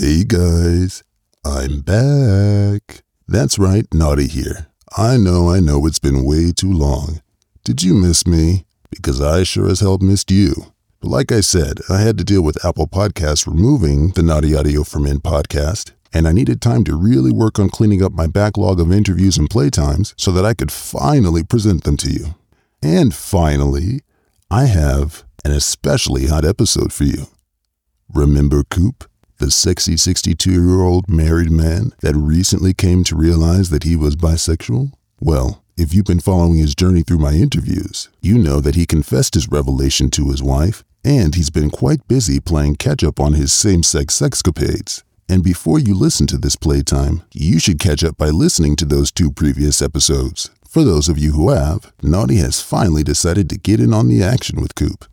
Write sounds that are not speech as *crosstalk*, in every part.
Hey guys, I'm back. That's right, Naughty here. I know, I know it's been way too long. Did you miss me? Because I sure as hell missed you. But like I said, I had to deal with Apple Podcasts removing the Naughty Audio from In podcast, and I needed time to really work on cleaning up my backlog of interviews and playtimes so that I could finally present them to you. And finally, I have an especially hot episode for you. Remember Coop, the sexy 62 year old married man that recently came to realize that he was bisexual? Well, if you've been following his journey through my interviews, you know that he confessed his revelation to his wife, and he's been quite busy playing catch up on his same sex sexcapades. And before you listen to this playtime, you should catch up by listening to those two previous episodes. For those of you who have, Naughty has finally decided to get in on the action with Coop.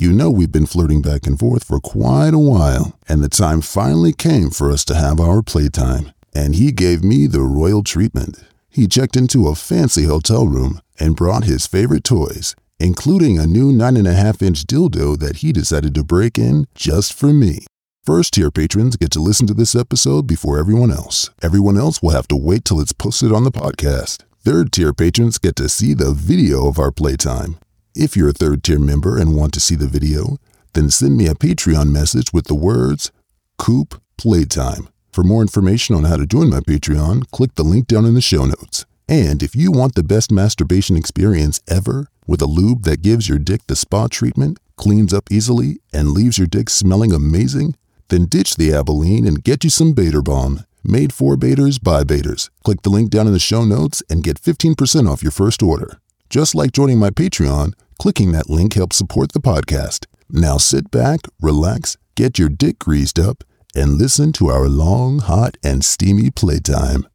You know we've been flirting back and forth for quite a while, and the time finally came for us to have our playtime. And he gave me the royal treatment. He checked into a fancy hotel room and brought his favorite toys, including a new 9.5 inch dildo that he decided to break in just for me. First tier patrons get to listen to this episode before everyone else. Everyone else will have to wait till it's posted on the podcast. Third tier patrons get to see the video of our playtime. If you're a third tier member and want to see the video, then send me a Patreon message with the words Coop Playtime. For more information on how to join my Patreon, click the link down in the show notes. And if you want the best masturbation experience ever, with a lube that gives your dick the spa treatment, cleans up easily, and leaves your dick smelling amazing, then ditch the Albolene and get you some Bator Balm. Made for bators by bators. Click the link down in the show notes and get 15% off your first order. Just like joining my Patreon, clicking that link helps support the podcast. Now sit back, relax, get your dick greased up, and listen to our long, hot, and steamy playtime.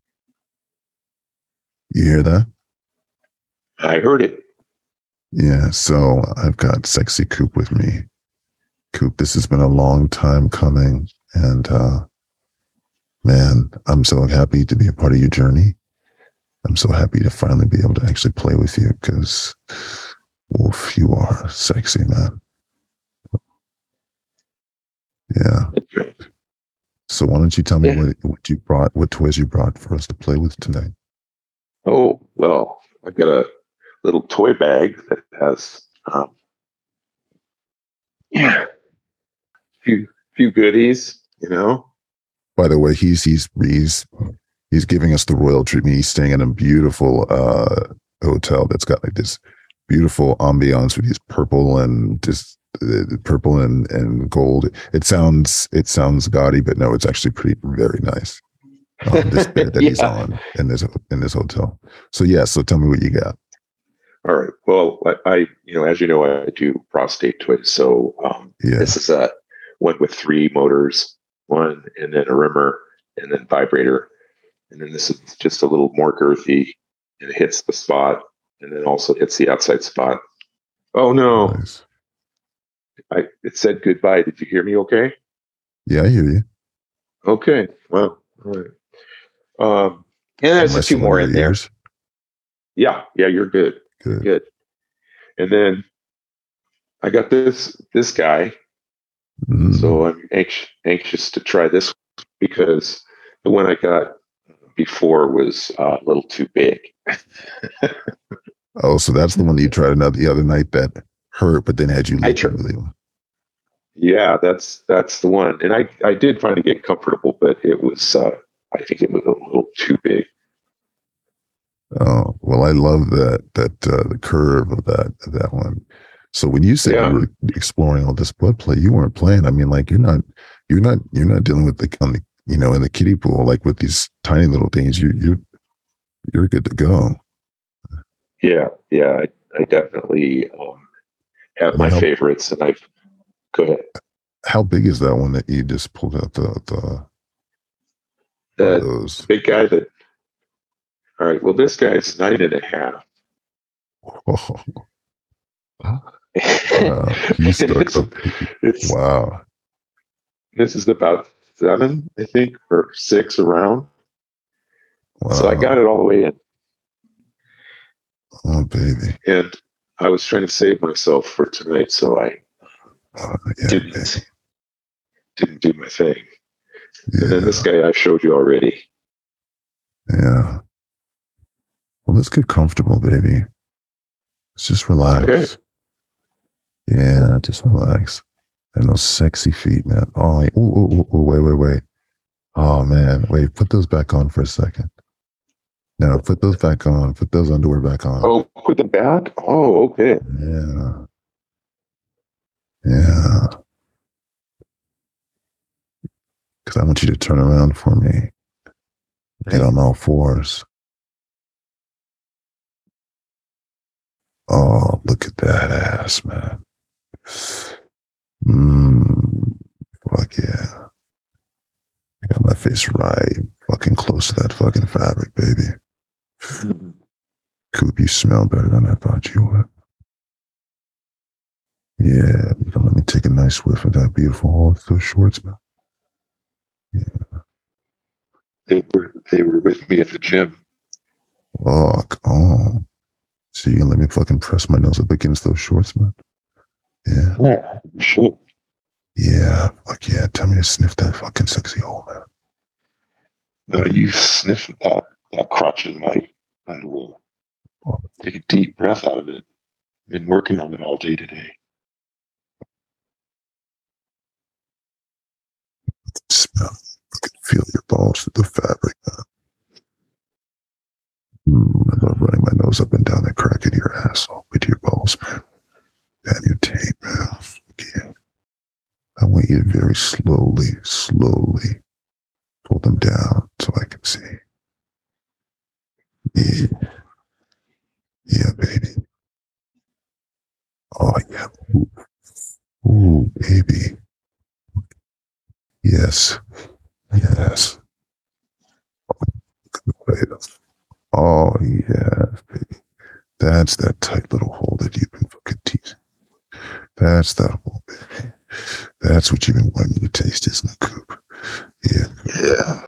You hear that? I heard it. Yeah, so I've got Sexy Coop with me. Coop, this has been a long time coming. And uh, man, I'm so happy to be a part of your journey. I'm so happy to finally be able to actually play with you because, woof, you are sexy, man. Yeah. So why don't you tell me Yeah. what, what you brought, what toys you brought for us to play with tonight? Oh, well, I've got a little toy bag that has um, yeah, few few goodies, you know. By the way, he's he's he's he's giving us the royal treatment. He's staying in a beautiful uh hotel that's got like this beautiful ambiance with these purple and just uh, purple and and gold. It sounds it sounds gaudy, but no, it's actually pretty very nice. Um, this *laughs* bed that he's on in this in this hotel. So yeah, so tell me what you got. All right. Well, I, I you know, as you know, I do prostate toys. So um, Yeah, this is a one with three motors, one and then a rimmer and then vibrator, and then this is just a little more girthy, and it hits the spot, and then also hits the outside spot. Oh no! nice. I it said goodbye. Did you hear me? Okay. Yeah, I hear you. Okay. Well, all right. Um, and there's a few more in there. ears. Yeah, yeah, you're good, Good. good. And then I got this this guy, Mm, so I'm anxious anxious to try this because the one I got before was uh, a little too big. oh, so that's the one that you tried another the other night that hurt, but then had you I lick tried- really. Yeah, that's that's the one. And I I did finally get comfortable, but it was uh, I think it was a little too big. Oh well, I love that that uh, the curve of that of that one. So when you say Yeah. you were exploring all this blood play, you weren't playing. I mean, like you're not you're not you're not dealing with the on the you know in the kiddie pool like with these tiny little things. You you you're good to go. Yeah, yeah, I, I definitely um, have my Well- favorites, and I've go ahead. How big is that one that you just pulled out the the The those? big guy that. All right. Well, this guy's nine and a half. Oh, *laughs* wow. *laughs* It's- Wow. this is about seven, I think, or six around. wow. So I got it all the way in, Oh baby. and I was trying to save myself for tonight, so I Oh, yeah, didn't baby. didn't do my thing. And then this guy I showed you already. Yeah. Well, let's get comfortable, baby. Let's just relax. Okay. Yeah, just relax. And those sexy feet, man. Oh, wait, ooh, ooh, ooh, wait, wait, wait. Oh man, wait. Put those back on for a second. No, put those back on. Put those underwear back on. Oh, put the back? Oh, okay. Yeah. Yeah. Because I want you to turn around for me. Get on all fours. Oh, look at that ass, man. Mmm. Fuck yeah. I got my face right fucking close to that fucking fabric, baby. Mm-hmm. Coop, you smell better than I thought you would. Yeah, let me take a nice whiff of that beautiful those shorts, man. Yeah. They were they were with me at the gym. Fuck. Oh. So you gonna let me fucking press my nose up against those shorts, man? Yeah. Yeah, sure. Yeah. Fuck yeah. Tell me to sniff that fucking sexy hole, man. No, you sniff that that crotch in my underwear. Take a deep breath out of it. Been working on it all day today. Smell. I can feel your balls through the fabric. Mm, I love running my nose up and down that crack in your asshole with your balls, man. Tape, man. Yeah. I want you to very slowly, slowly pull them down so I can see. Yeah. Yeah, baby. Oh, yeah. Ooh, Ooh baby. Yes. Yes. Oh, yes, baby. That's that tight little hole that you've been. That's that hole, baby. That's what you've been wanting to taste, isn't it, Coop? Yeah. Yeah.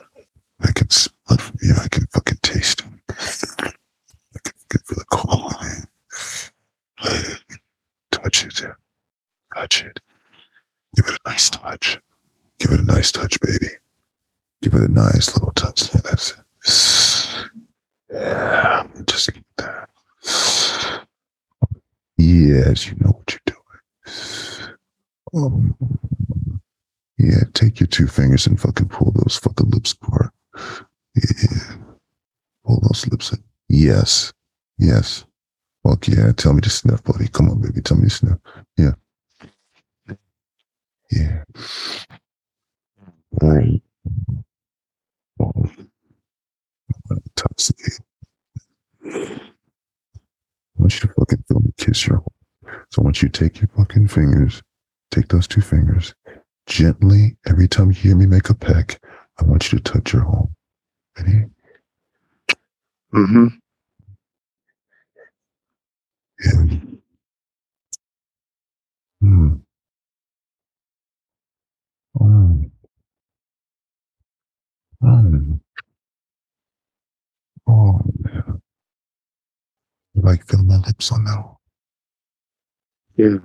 I can from. I can fucking taste it. I can, can feel the cold, man. Touch it. Touch it. Give it a nice touch. Give it a nice touch, baby. Give it a nice little touch. Yeah, that's it. Yeah, just like that. Yes, you know what you're Um, yeah, take your two fingers and fucking pull those fucking lips apart. Yeah. Pull those lips in. Yes. Yes. Fuck yeah. Tell me to sniff, buddy. Come on, baby. Tell me to sniff. Yeah. Yeah. Oh. Oh. Intoxicated. I want you to fucking feel me kiss your. So once you take your fucking fingers, take those two fingers, gently, every time you hear me make a peck, I want you to touch your hole. Ready? Mm-hmm. Yeah. Hmm. Oh. Oh. Oh, man. You like feeling my lips on that? Yeah.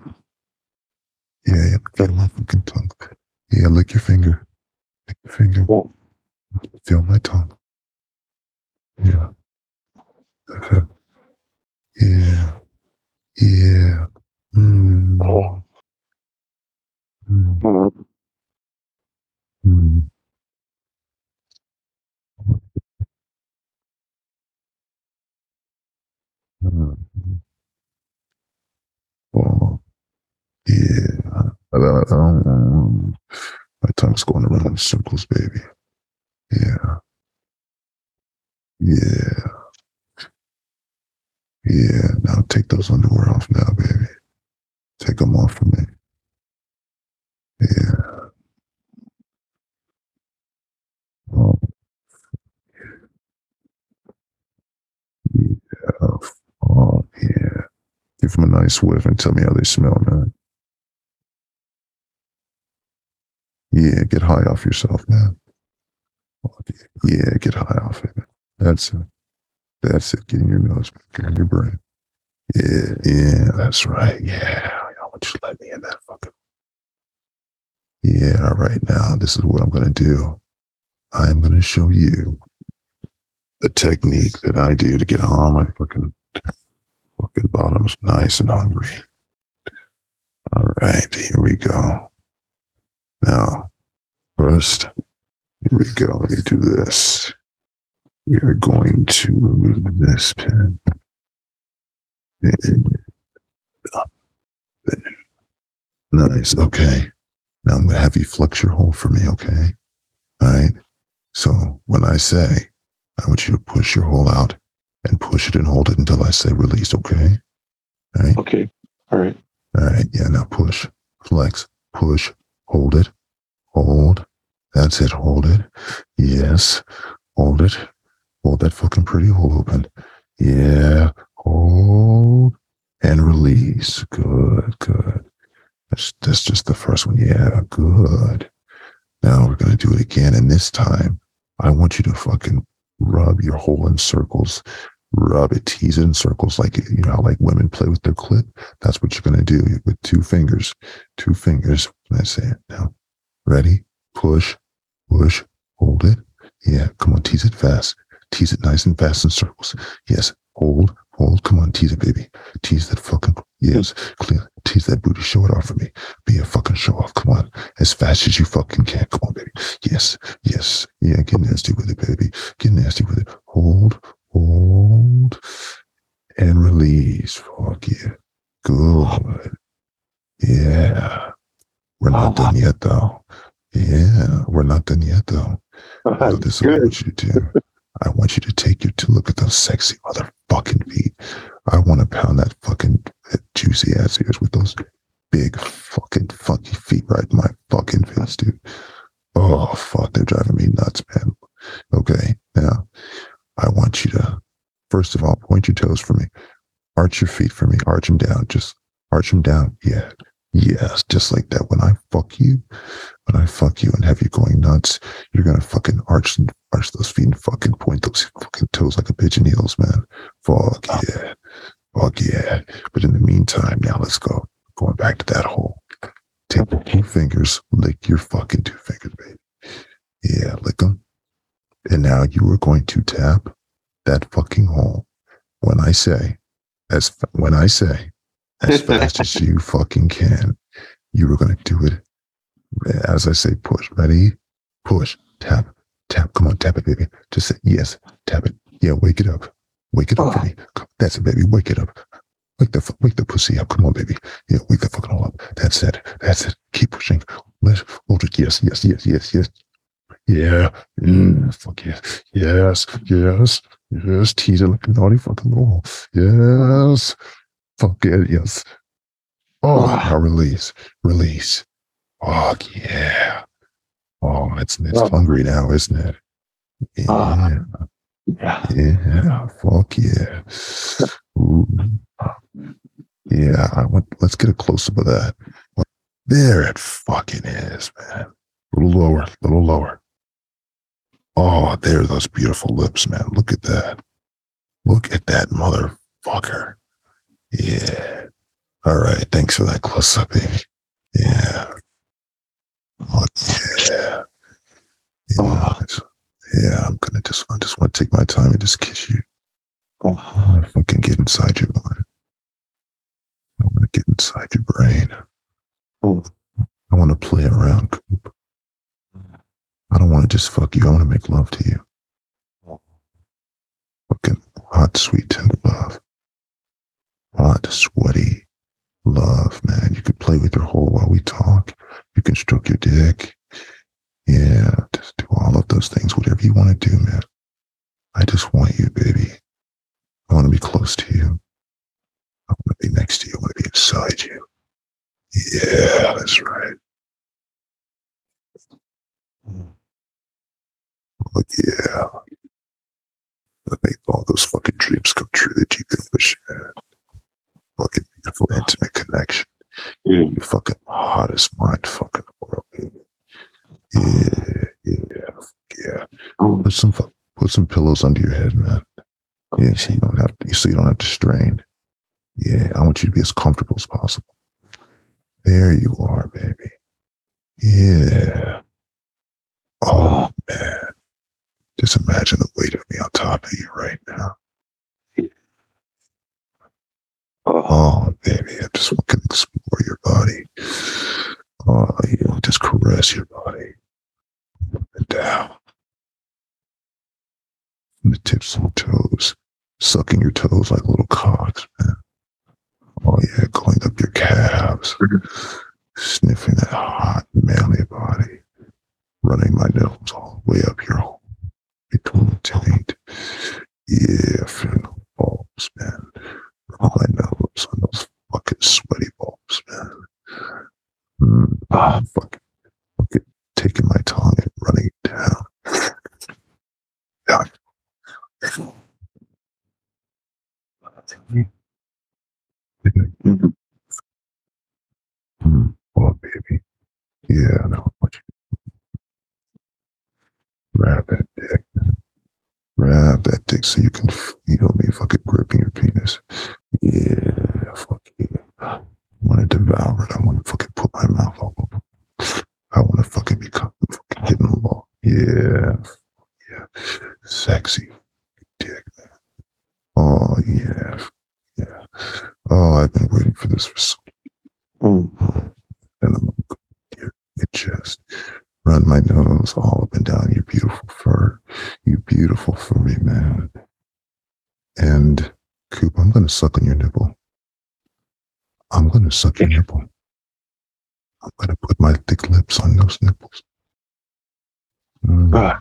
Yeah, yeah. Feel my fucking tongue. Yeah, lick your finger. Lick your finger. Well, Feel my tongue. Yeah. Yeah. Yeah. Mm. oh, Mm. Mm. Um, my tongue's going around in circles, baby. Yeah. Yeah. Yeah. Now take those underwear off now, baby. Take them off for me. Yeah. Oh, yeah. Oh, yeah. Give them a nice whiff and tell me how they smell, man. Yeah, get high off yourself, man. Yeah, get high off it. That's it. That's it. Get in your nose, get in your brain. Yeah, yeah, that's right. Yeah, I want you to let me in that fucking. Yeah, all right. Now, this is what I'm going to do. I'm going to show you the technique that I do to get all my fucking fucking bottoms nice and hungry. All right, here we go. Now, first, here we go. Let me do this. We are going to remove this pin. Nice. Okay. Now I'm going to have you flex your hole for me. Okay. All right. So when I say, I want you to push your hole out and push it and hold it until I say release. Okay. All right. Okay. All right. All right. Yeah. Now push, flex, push, hold it, hold. That's it. Hold it. Yes. Hold it. Hold that fucking pretty hole open. Yeah. Hold and release. Good. Good. That's, that's just the first one. Yeah. Good. Now we're going to do it again. And this time, I want you to fucking rub your hole in circles. Rub it, tease it in circles like, you know, like women play with their clit. That's what you're going to do with two fingers. Two fingers. Say it now. Ready? Push, push, hold it. Yeah. Come on. Tease it fast. Tease it nice and fast in circles. Yes. Hold, hold. Come on. Tease it, baby. Tease that fucking, yes. Clear. Tease that booty. Show it off for me. Be a fucking show off. Come on. As fast as you fucking can. Come on, baby. Yes. Yes. Yeah. Get nasty with it, baby. Get nasty with it. Hold, hold, and release. Fuck yeah. Good. Yeah. We're not done oh, yet, though. Yeah. We're not done yet, though. *laughs* So this is what I want you to do. *laughs* I want you to take your to look at those sexy motherfucking feet. I want to pound that fucking that juicy ass ears with those big fucking funky feet right in my fucking face, dude. Oh fuck, they're driving me nuts, man. Okay, now I want you to first of all point your toes for me. Arch your feet for me. Arch them down. Just arch them down. Yeah. Yes, just like that. When I fuck you, when I fuck you and have you going nuts, you're gonna fucking arch and arch those feet and fucking point those fucking toes like a pigeon heels, man. Fuck oh. yeah. Fuck yeah. But in the meantime, now let's go. Going back to that hole. Take the two fingers, lick your fucking two fingers, baby. Yeah, lick them. And now you are going to tap that fucking hole. When I say, as when I say, as fast as you fucking can, you are going to do it as I say, push. Ready? Push. Tap. Tap. Come on, tap it, baby. Just say yes. Tap it. Yeah, wake it up. Wake it up, baby. That's it, baby. Wake it up. Wake the wake the pussy up. Come on, baby. Yeah, wake the fucking hole up. That's it. That's it. Keep pushing. Let hold it. Yes, yes, yes, yes, yes. Yeah. Mm, fuck yes. Yes. Yes. Yes. Tease it like a naughty fucking little. Yes. Fuck it. Yes. Oh, now release. Release. Fuck yeah. Oh, it's it's Oh. hungry now, isn't it? Yeah. Ah. Yeah. Yeah. Fuck yeah. Ooh. Yeah. I want let's get a close up of that. There it fucking is, man. A little lower, a little lower. Oh, there are those beautiful lips, man. Look at that. Look at that motherfucker. Yeah. All right. Thanks for that close up. Yeah. Oh, yeah. Yeah. Yeah. I'm gonna just I just want to take my time and just kiss you. Oh. I fucking get inside your mind. I want to get inside your brain. Oh. I want to play around, Coop. I don't want to just fuck you. I want to make love to you. Fucking hot, sweet, tender love. Hot, sweaty love, man. You can play with your hole while we talk. You can stroke your dick. Yeah, just do all of those things, whatever you want to do, man. I just want you, baby. I want to be close to you. I want to be next to you. I want to be inside you. Yeah, that's right. Like, yeah. That make all those fucking dreams come true that you can wish you had. Fucking beautiful, intimate connection. Mm. You fucking hottest mind fucking world, baby. Yeah, yeah, yeah. Put some put some pillows under your head, man. Yeah, so you don't have to, so you don't have to strain. Yeah, I want you to be as comfortable as possible. There you are, baby. Yeah. Oh man, Just imagine the weight of me on top of you right now. Oh, baby, I just want to explore your body. Oh, yeah, just caress your body. And down. The tips of your toes. Sucking your toes like little cocks, man. Oh, yeah, going up your calves. Sniffing that hot, manly body. Running my nose all the way up your hole. Between taint. Yeah, feeling the balls, man. Run my nose on those fucking sweaty balls, man. Mm, ah, fucking, fucking taking my tongue and running it down. Oh, baby. Yeah, I know what you grab that dick. Grab that dick so you can feel me fucking gripping your penis. Yeah, fuck yeah. I want to devour it. I want to fucking put my mouth it. I want to fucking become fucking hidden law. Yeah, yeah. Sexy dick, man. Oh, yeah. Yeah. Oh, I've been waiting for this for so long. And I'm gonna go your, your chest. Run my nose all up and down your beautiful fur. You beautiful furry man. And Coop, I'm gonna suck on your nipple. I'm gonna suck your nipple. I'm gonna put my thick lips on those nipples. Mm. Ah.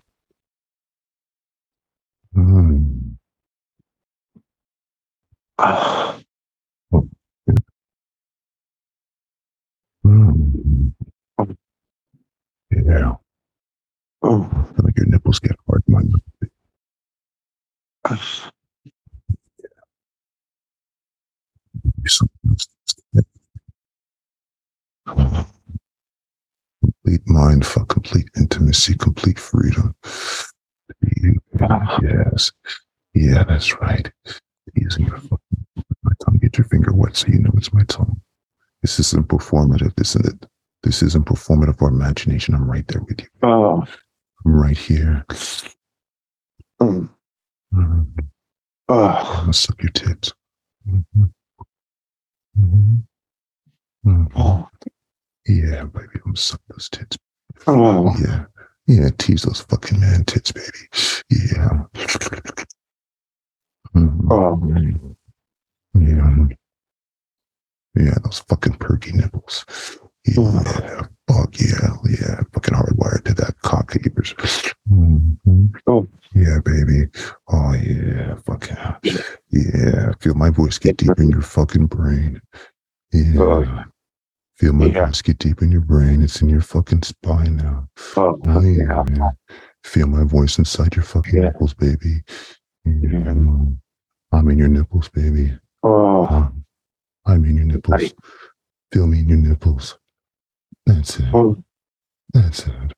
Mm. ah. Mm. Yeah, Oh. I feel like your nipples get hard. My complete mind fuck, complete intimacy, complete freedom. Yes. Yeah, that's right. Using your fucking my tongue. Get your finger wet so you know it's my tongue. This isn't performative, isn't it? This isn't performative or imagination. I'm right there with you. Oh. I'm right here. Mm. Mhm. Oh. I'm gonna suck your tits. Mhm. Mhm. Mhm. Oh. Yeah, baby, I'm gonna suck those tits. Oh. Yeah. Yeah, tease those fucking man tits, baby. Yeah. Mhm. Oh. Yeah. Yeah, those fucking perky nipples. Yeah. Fuck yeah. Yeah. Fucking hardwired to that cock of yours. Mhm. Oh. Yeah, baby. Oh yeah. Fuck yeah. Yeah. Feel my voice get deep in your fucking brain. Yeah. Oh. Feel my Yeah. voice get deep in your brain. It's in your fucking spine now. Oh. Oh yeah, Yeah. man. Feel my voice inside your fucking Yeah. nipples, baby. Yeah. Yeah. I'm in your nipples, baby. Oh. Um, I'm in your nipples. Right. Feel me in your nipples. That's it. Oh. That's it.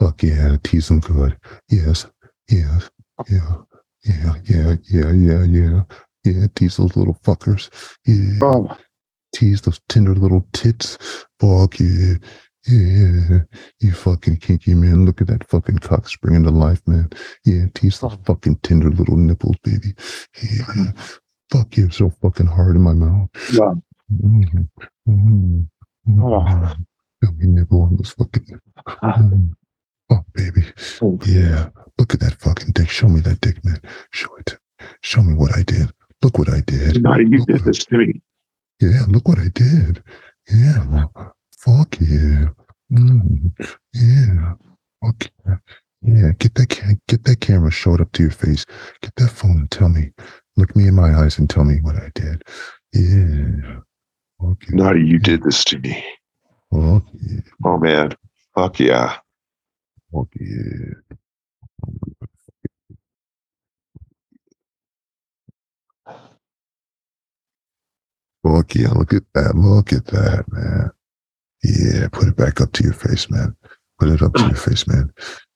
Fuck yeah, tease them good. Yes, yes, yeah, yeah, yeah, yeah, yeah, yeah. Yeah, tease those little fuckers. Yeah, Oh. tease those tender little tits. Fuck yeah. Yeah, you fucking kinky man. Look at that fucking cock springing to life, man. Yeah, tease those fucking tender little nipples, baby. Yeah, *laughs* fuck you so fucking hard in my mouth. Yeah. Mm, mm, mm. Oh. *laughs* Feel me nibble on those fucking. Mm. *laughs* Oh, baby. Oh. Yeah. Look at that fucking dick. Show me that dick, man. Show it. Show me what I did. Look what I did. Naughty, you Look did this to me. Yeah, look what I did. Yeah. Fuck yeah. Mm, yeah. Fuck yeah. Yeah, get that ca- get that camera, show it up to your face. Get that phone and tell me. Look me in my eyes and tell me what I did. Yeah. Yeah. Naughty, you did this to me. Fuck yeah. Oh man. Fuck yeah. Fuck yeah. Fuck yeah, look at that. Look at that, man. Yeah, put it back up to your face, man. Put it up to your *clears throat* face, man.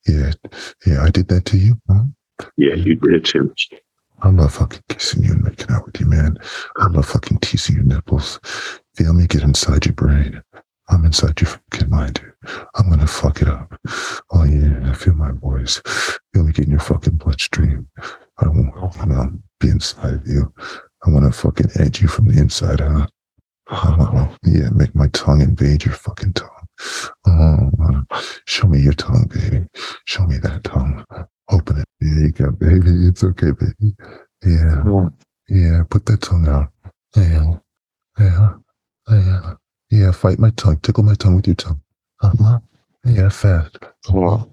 Yeah, yeah, I did that to you. Huh? Yeah, you did it to me. I love fucking kissing you and making out with you, man. I love fucking teasing your nipples. Feel me get inside your brain. I'm inside your fucking mind, dude. I'm gonna fuck it up. Oh yeah, I feel my voice. Feel me get in your fucking bloodstream. I want, I want to um, be inside of you. I want to fucking edge you from the inside out. I want to, yeah, make my tongue invade your fucking tongue. Oh, show me your tongue, baby. Show me that tongue. Open it. There you go, baby. It's okay, baby. Yeah. Yeah. Put that tongue out. Yeah. Yeah. Yeah. Yeah. Fight my tongue. Tickle my tongue with your tongue. Uh huh. Yeah. Fast. Uh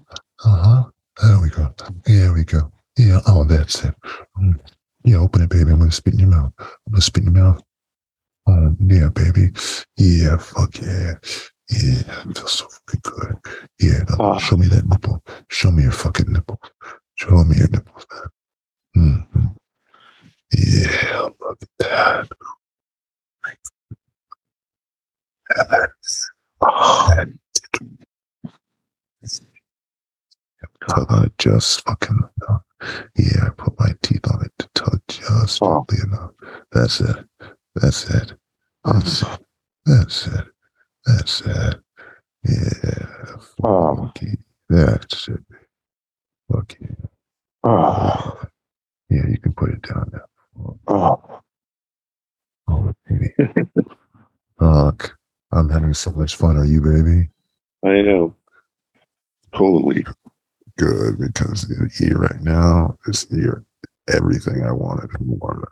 huh. There we go. There we go. Yeah. Oh, that's it. Mm. Yeah. Open it, baby. I'm going to spit in your mouth. I'm going to spit in your mouth. Oh, yeah, baby. Yeah. Fuck yeah. Yeah, it feels so fucking good. Yeah, no, Ah. show me that nipple. Show me your fucking nipple. Show me your nipples, man. hmm Yeah, look at that. Oh, tug on it just fucking enough. Yeah, I put my teeth on it to tug just Oh. enough. That's it. That's it. That's it. That's it. That's it. Yeah. Oh. Fucky. That's uh, it. Fucky. Oh. Yeah, you can put it down now. Oh. Oh, baby. Fuck. I'm having so much fun. Are you, baby? I know. Totally. Good, because the here right now is here everything I wanted and more.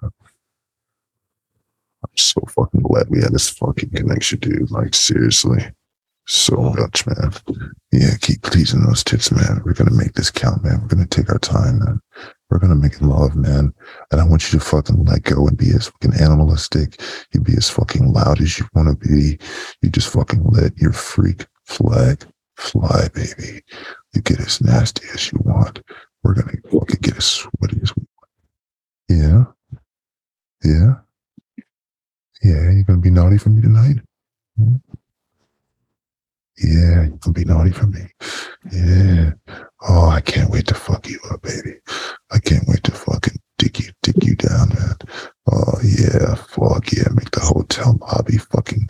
I'm so fucking glad we had this fucking connection, dude. Like seriously. So oh. much, man. Yeah, keep pleasing those tits, man. We're gonna make this count, man. We're gonna take our time, man. We're gonna make it love, man. And I want you to fucking let go and be as fucking animalistic. You be as fucking loud as you wanna be. You just fucking let your freak flag fly, baby. You get as nasty as you want. We're gonna fucking get as sweaty as we want. Yeah. Yeah. Yeah, you're gonna be naughty for me tonight? Hmm? Yeah, you're going to be naughty for me. Yeah. Oh, I can't wait to fuck you up, baby. I can't wait to fucking dig you, dig you down, man. Oh yeah, fuck yeah. Make the hotel lobby fucking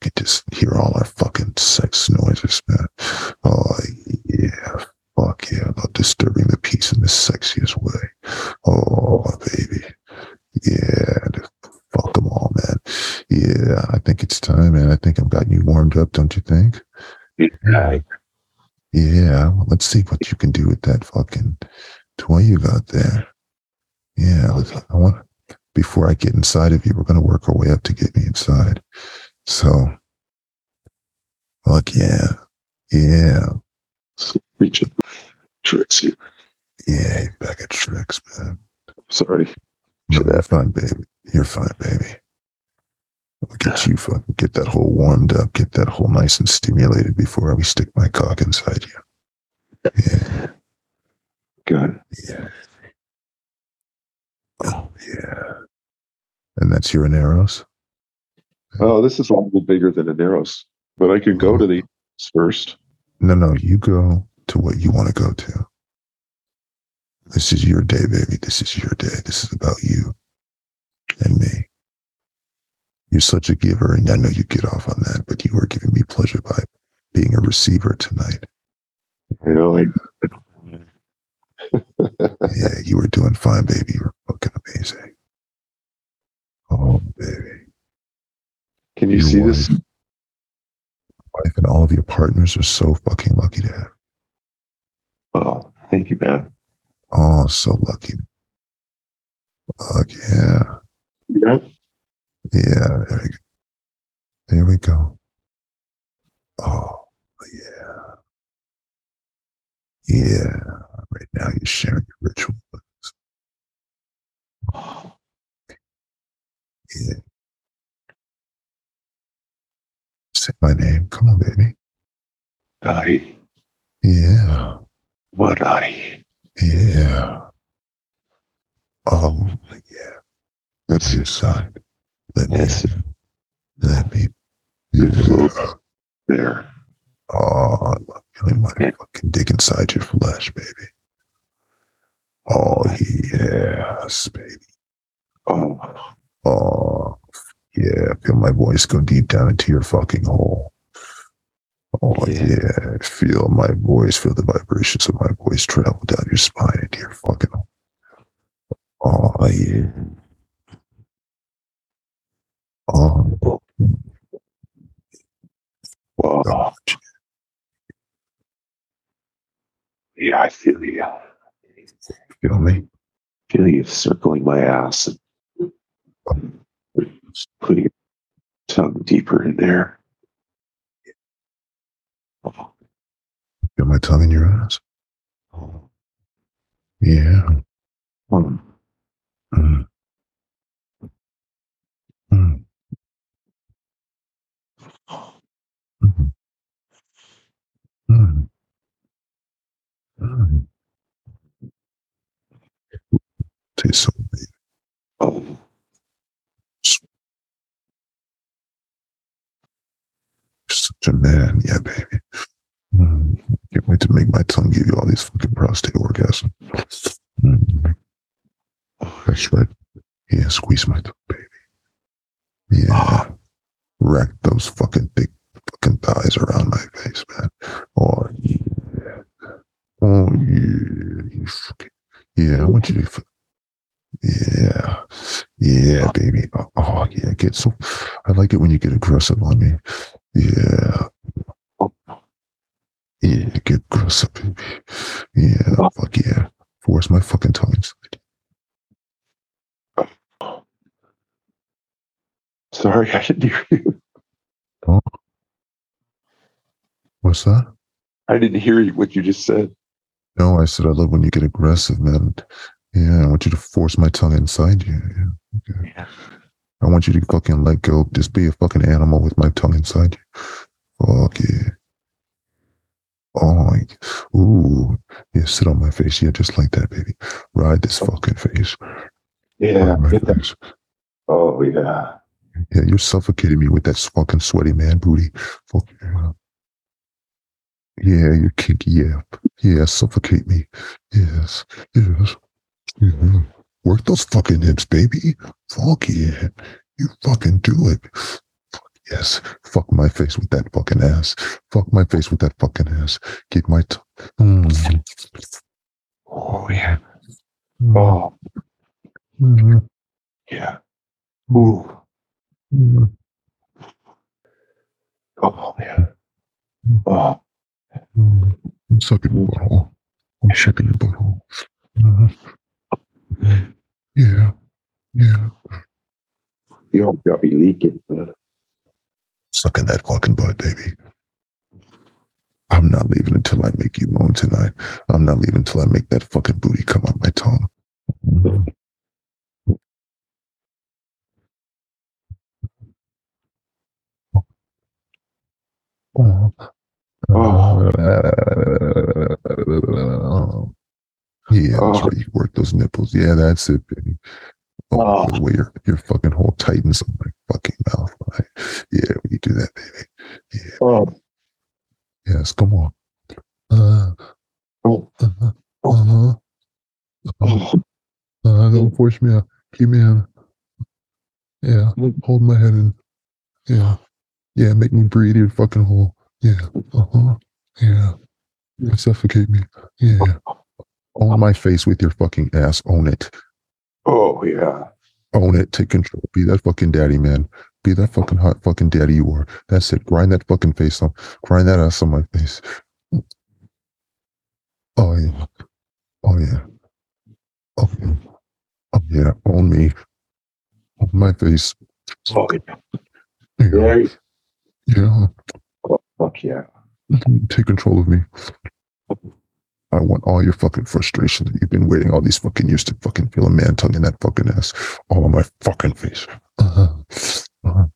get just hear all our fucking sex noises, man. Oh yeah, fuck yeah. Love disturbing the peace in the sexiest way. Oh baby. Yeah, fuck them all, man. Yeah, I think it's time, man. I think I've gotten you warmed up, don't you think? Yeah. Yeah, well, let's see what you can do with that fucking toy you got there. Yeah, let's, I want before I get inside of you, we're gonna work our way up to get me inside. So, fuck yeah, yeah, Reach it. Tricks you. yeah. Back at tricks, man. Sorry. You're fine, baby. You're fine, baby. I'll get you fucking get that hole warmed up, get that hole nice and stimulated before we stick my cock inside you. Yeah. Good. Yeah. Oh, yeah. And that's your Aneros? Oh, this is a little bigger than an Aneros, but I could go to the oh. first. No, no, you go to what you want to go to. This is your day, baby. This is your day. This is about you and me. You're such a giver, and I know you get off on that, but you are giving me pleasure by being a receiver tonight. You know, like Yeah, you were doing fine, baby. You were fucking amazing. Oh, baby. can you Your see this? wife- Wife and all of your partners are so fucking lucky to have. Oh, thank you, man. Oh, so lucky. Fuck yeah. Yeah. Yeah, there we go. There we go. Oh, yeah. Yeah. Right now you're sharing your ritual. with us. Yeah. Say my name. Come on, baby. Daddy. Yeah. What daddy? Yeah. Oh, yeah. That's Your side. Let me. Yes. Let me. Yes. There. Oh, I love feeling my Yeah. fucking dick inside your flesh, baby. Oh, yes, baby. Oh, Oh, yeah. Feel my voice go deep down into your fucking hole. Oh, Yeah. yeah. Feel my voice, feel the vibrations of my voice travel down your spine into your fucking hole. Oh yeah. Oh. God. Yeah, I feel you. feel me? feel you circling my ass and putting your tongue deeper in there. Oh, Feel my tongue in your ass? oh, Yeah. um. Mm. Tastes so good. oh, Such a man, yeah, baby. Mm. Can't wait to make my tongue give you all these fucking prostate orgasms. Mm. That's right. Yeah, squeeze my tongue, baby. Yeah. Rack those fucking big fucking thighs around my face, man. Oh, yeah. Oh, yeah. You fucking, yeah, I want you to. fu- Yeah. Yeah, baby. Oh, oh, yeah. Get so. I like it when you get aggressive on me. Yeah. Yeah, get aggressive, baby. Yeah, fuck yeah. Force my fucking tongue inside. sorry, I didn't hear you. Oh. What's that? I didn't hear what you just said. No, I said I love when you get aggressive, man. Yeah, I want you to force my tongue inside you. Yeah. Okay. Yeah. I want you to fucking let go. Just be a fucking animal with my tongue inside you. Fuck yeah. Oh, I- ooh. Yeah, sit on my face. Yeah, just like that, baby. Ride this fucking face. Yeah, Ride my get that. face. Oh, yeah. Yeah, you're suffocating me with that fucking sweaty man booty. Fuck yeah. Yeah, you're kinky. Yeah. Yeah, suffocate me. Yes. Yes. Mhm. Work those fucking hips, baby. Fuck yeah. You fucking do it. Fuck yes. Fuck my face with that fucking ass. Fuck my face with that fucking ass. Keep my tongue. Mm. Oh, yeah. Mm. Oh, Mm. yeah. Ooh. Mm. Oh, yeah. Oh, Mm. I'm sucking your butthole. I'm sucking your butthole. Mhm. Yeah. Yeah. you don't got me leaking. but- Sucking that fucking butt, baby. I'm not leaving until I make you moan tonight. I'm not leaving until I make that fucking booty come out my tongue. Oh. Oh. Yeah, that's Oh. You work those nipples. Yeah, that's it, baby. Oh, Oh. the way your, your fucking hole tightens on my fucking mouth. Right? Yeah, when you do that, baby. Yeah, Oh, yes, come on. Uh, oh, uh, uh, uh, oh. uh, don't force me out. Keep me in. Yeah, hold my head in. Yeah, yeah, make me breathe your fucking hole. Yeah, uh huh. Yeah, suffocate me. Yeah, own my face with your fucking ass. Own it. Oh, yeah. Own it. Take control. Be that fucking daddy, man. Be that fucking hot fucking daddy you are. That's it. Grind that fucking face on. Grind that ass on my face. Oh yeah. Oh yeah. Oh yeah. Oh yeah. Own me. Own my face. Yeah. Yeah. Yeah. Oh, fuck yeah. Take control of me. I want all your fucking frustration that you've been waiting all these fucking years to fucking feel a man tongue in that fucking ass. All on my fucking face. Uh-huh. Uh-huh.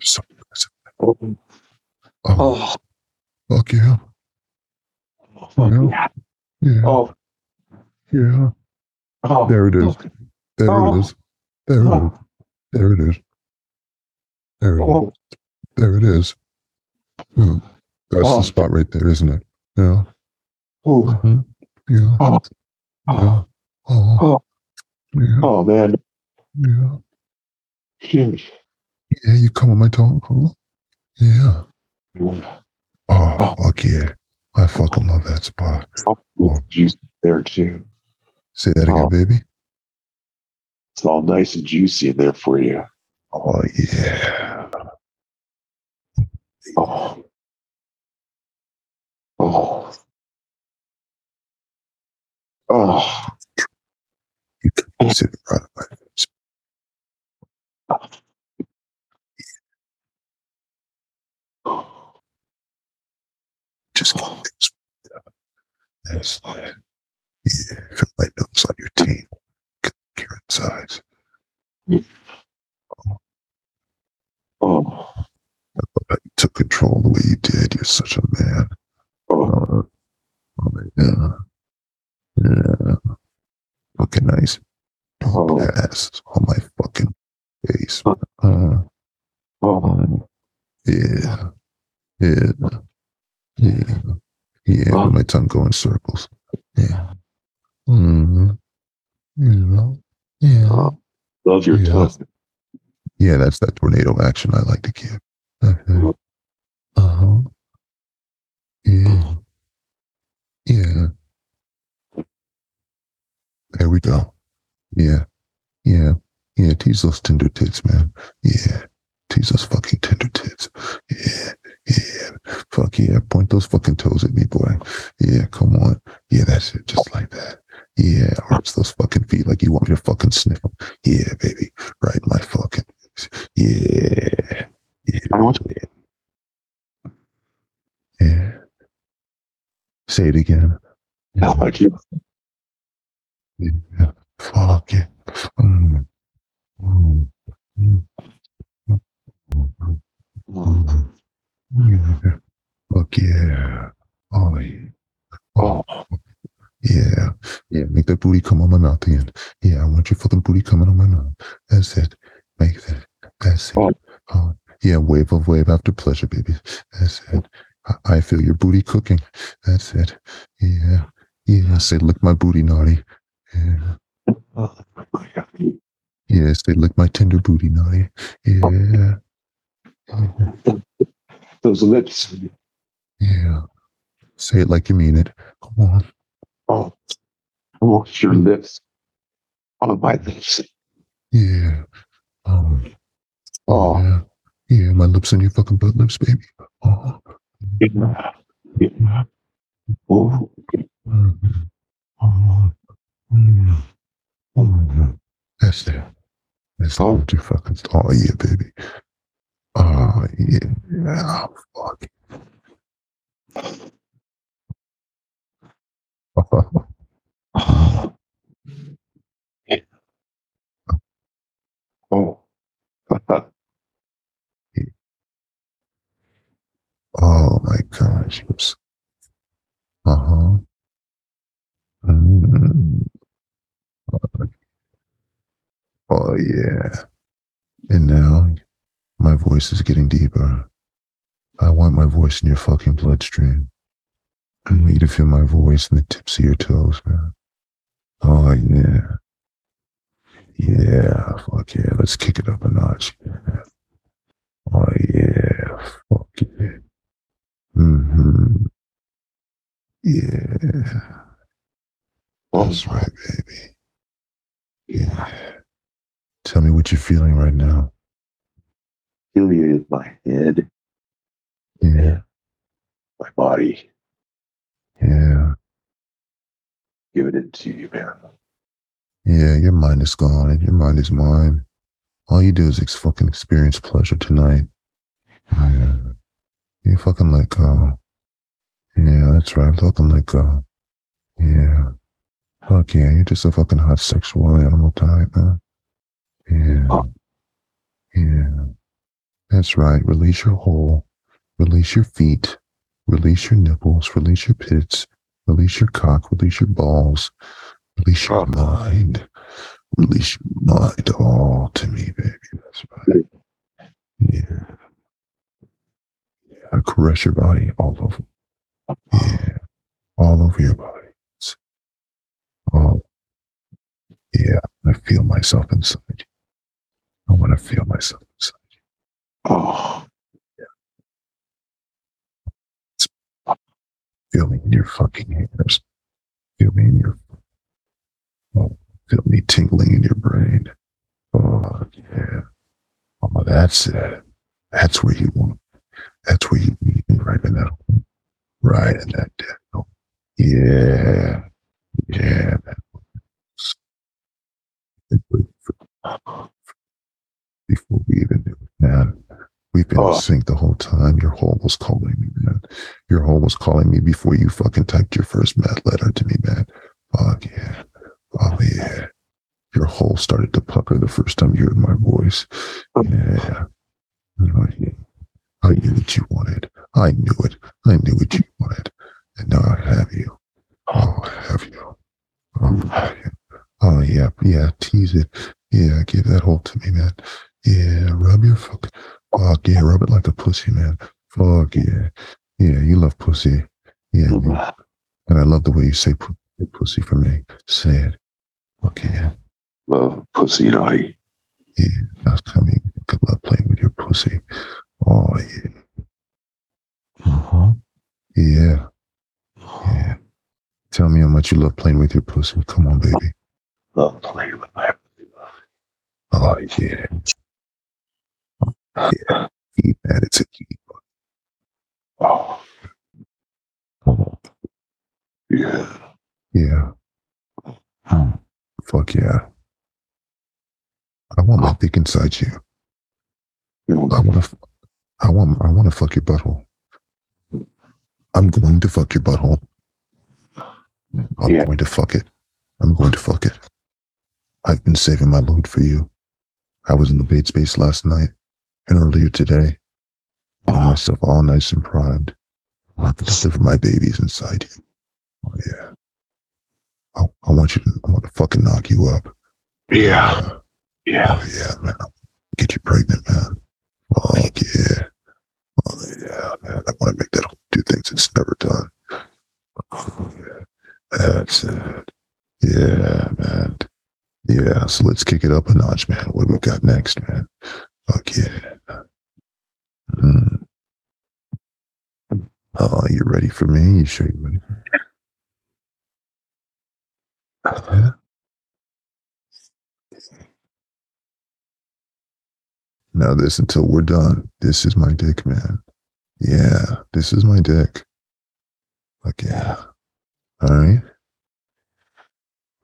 So, Oh, oh, oh, fuck yeah. fuck Yeah. yeah. Yeah. Oh, Yeah. oh. There it is. There Oh. it is. There it is. There it is. There it is. Oh, There it is. Hmm. That's Oh. the spot right there, isn't it? Yeah. oh, Mhm. Yeah. oh, Yeah. oh, Oh. Oh. Yeah. oh, man. Yeah. Sheesh. Yeah. You come on my tongue, huh? Yeah. Oh, Oh, fuck yeah. I fucking love that spot. juice there too. Say that again, Oh. baby. It's all nice and juicy in there for you. Oh yeah. Oh. Oh. Oh. Just things That's it. Yeah, my nose on your team. teeth. Your insides. Oh. You took control the way you did. You're such a man. Oh. Oh, yeah. Yeah. Fucking nice. Oh. Ass on my fucking face. Uh, Oh. um, yeah. Yeah. Yeah. Yeah. Oh. My tongue going circles. Yeah. Mm. Yeah. Yeah. Oh. Love your Yeah. tongue. Yeah, that's that tornado action I like to give. Uh huh. Yeah. Yeah. There we go. Yeah. Yeah. Yeah. Tease those tender tits, man. Yeah. Tease those fucking tender tits. Yeah. Yeah. Fuck yeah. Point those fucking toes at me, boy. Yeah. Come on. Yeah. That's it. Just like that. Yeah. Arch those fucking feet like you want me to fucking sniff them. Yeah, baby. Right my fucking. Yeah. I want to, Yeah. Say it again. I like you. Yeah. Fuck it. Mm. Mm. Mm. Mm. Yeah. Fuck yeah. Oh yeah. Oh. Yeah. Yeah. Make that booty come on my mouth again. Yeah. I want your fucking booty coming on my mouth. That's it. Make that. That's it. Oh. Yeah. Wave of wave after pleasure, baby. That's it. I, feel your booty cooking. That's it. Yeah. Yeah. Say lick my booty, naughty. Yeah. Oh. Yeah, say lick my tender booty, naughty. Yeah. Those lips. Yeah. Say it like you mean it. Come on. Oh. I want your lips on my lips. Yeah. Um, Oh. yeah. Yeah, my lips on your fucking butt lips, baby. Oh. Yeah. Yeah. Oh. Oh. Mm. That's it. That's Oh. what you fucking. Oh yeah, baby. Oh yeah. yeah. Fuck. *laughs* Oh. Oh. *laughs* Oh my gosh. Oops. Uh huh. Mm. Oh yeah. And now my voice is getting deeper. I want my voice in your fucking bloodstream. I want you to feel my voice in the tips of your toes, man. Oh yeah. Yeah, fuck yeah. Let's kick it up a notch. Oh yeah. Fuck yeah. Mm-hmm. Yeah. That's right, baby. Yeah. Tell me what you're feeling right now. Feel you in my head, Yeah. my body. Yeah. Give it into you, man. Yeah. Your mind is gone and your mind is mine. All you do is ex- fucking experience pleasure tonight. Yeah. You fucking let go. Uh, yeah, that's right. Fucking let go. Uh, yeah. Fuck yeah. You're just a fucking hot sexual animal tonight, man. Yeah. Yeah. That's right. Release your hole. Release your feet. Release your nipples. Release your pits. Release your cock. Release your balls. Release your mind. Release your mind all to me, baby. That's right. Yeah. I caress your body all over. Yeah. All over your body. Oh. Yeah. I feel myself inside you. I want to feel myself inside. you. Oh. Yeah. Feel me in your fucking hairs. Feel me in your. Oh, Feel me tingling in your brain. Oh, yeah. Oh, that's it. That's where you want. That's where you need me, right in that hole. Right in that dead hole. Yeah. Yeah. Before we even knew it, man. We've been Oh. in sync the whole time. Your hole was calling me, man. Your hole was calling me before you fucking typed your first mad letter to me, man. Fuck yeah. Oh yeah. Your hole started to pucker the first time you heard my voice. Oh. Yeah. Oh, yeah. I knew what you wanted. I knew it. I knew what you wanted. And now I have you. Oh, I have you. Oh, I have you. Oh yeah, yeah, tease it. Yeah, give that hole to me, man. Yeah, rub your fuck. Fuck yeah, rub it like a pussy, man. Fuck yeah. Yeah, you love pussy. Yeah, you- and I love the way you say pu- pussy for me. Say it. Fuck yeah. Love pussy naughty. Yeah, that's coming. Good luck playing with your pussy. Oh yeah. Uh-huh. Yeah. Uh-huh. Yeah. Tell me how much you love playing with your pussy. Come on, baby. Love playing with my pussy. Oh yeah. Uh-huh. Yeah. Eat that. It's a key. Oh, Oh, yeah. yeah. Hmm. Fuck yeah. I want my dick inside you. You know, I want to. I want. I want to fuck your butthole. I'm going to fuck your butthole. I'm Yeah. going to fuck it. I'm going to fuck it. I've been saving my load for you. I was in the bait space last night and earlier today. Getting myself all nice and primed. I can deliver my babies inside you. Oh yeah. I, I want you to. I want to fucking knock you up. yeah. Oh, yeah. Oh yeah, man. Get you pregnant, man. Oh yeah. Oh yeah, man. I want to make that do things it's never done. Oh yeah. That's it. Yeah, man. Yeah, so let's kick it up a notch, man. What do we got next, man? Fuck yeah. Mm. Oh, you ready for me? You sure you ready? Yeah. Now this until we're done. This is my dick, man. Yeah, this is my dick. Like, yeah. All right.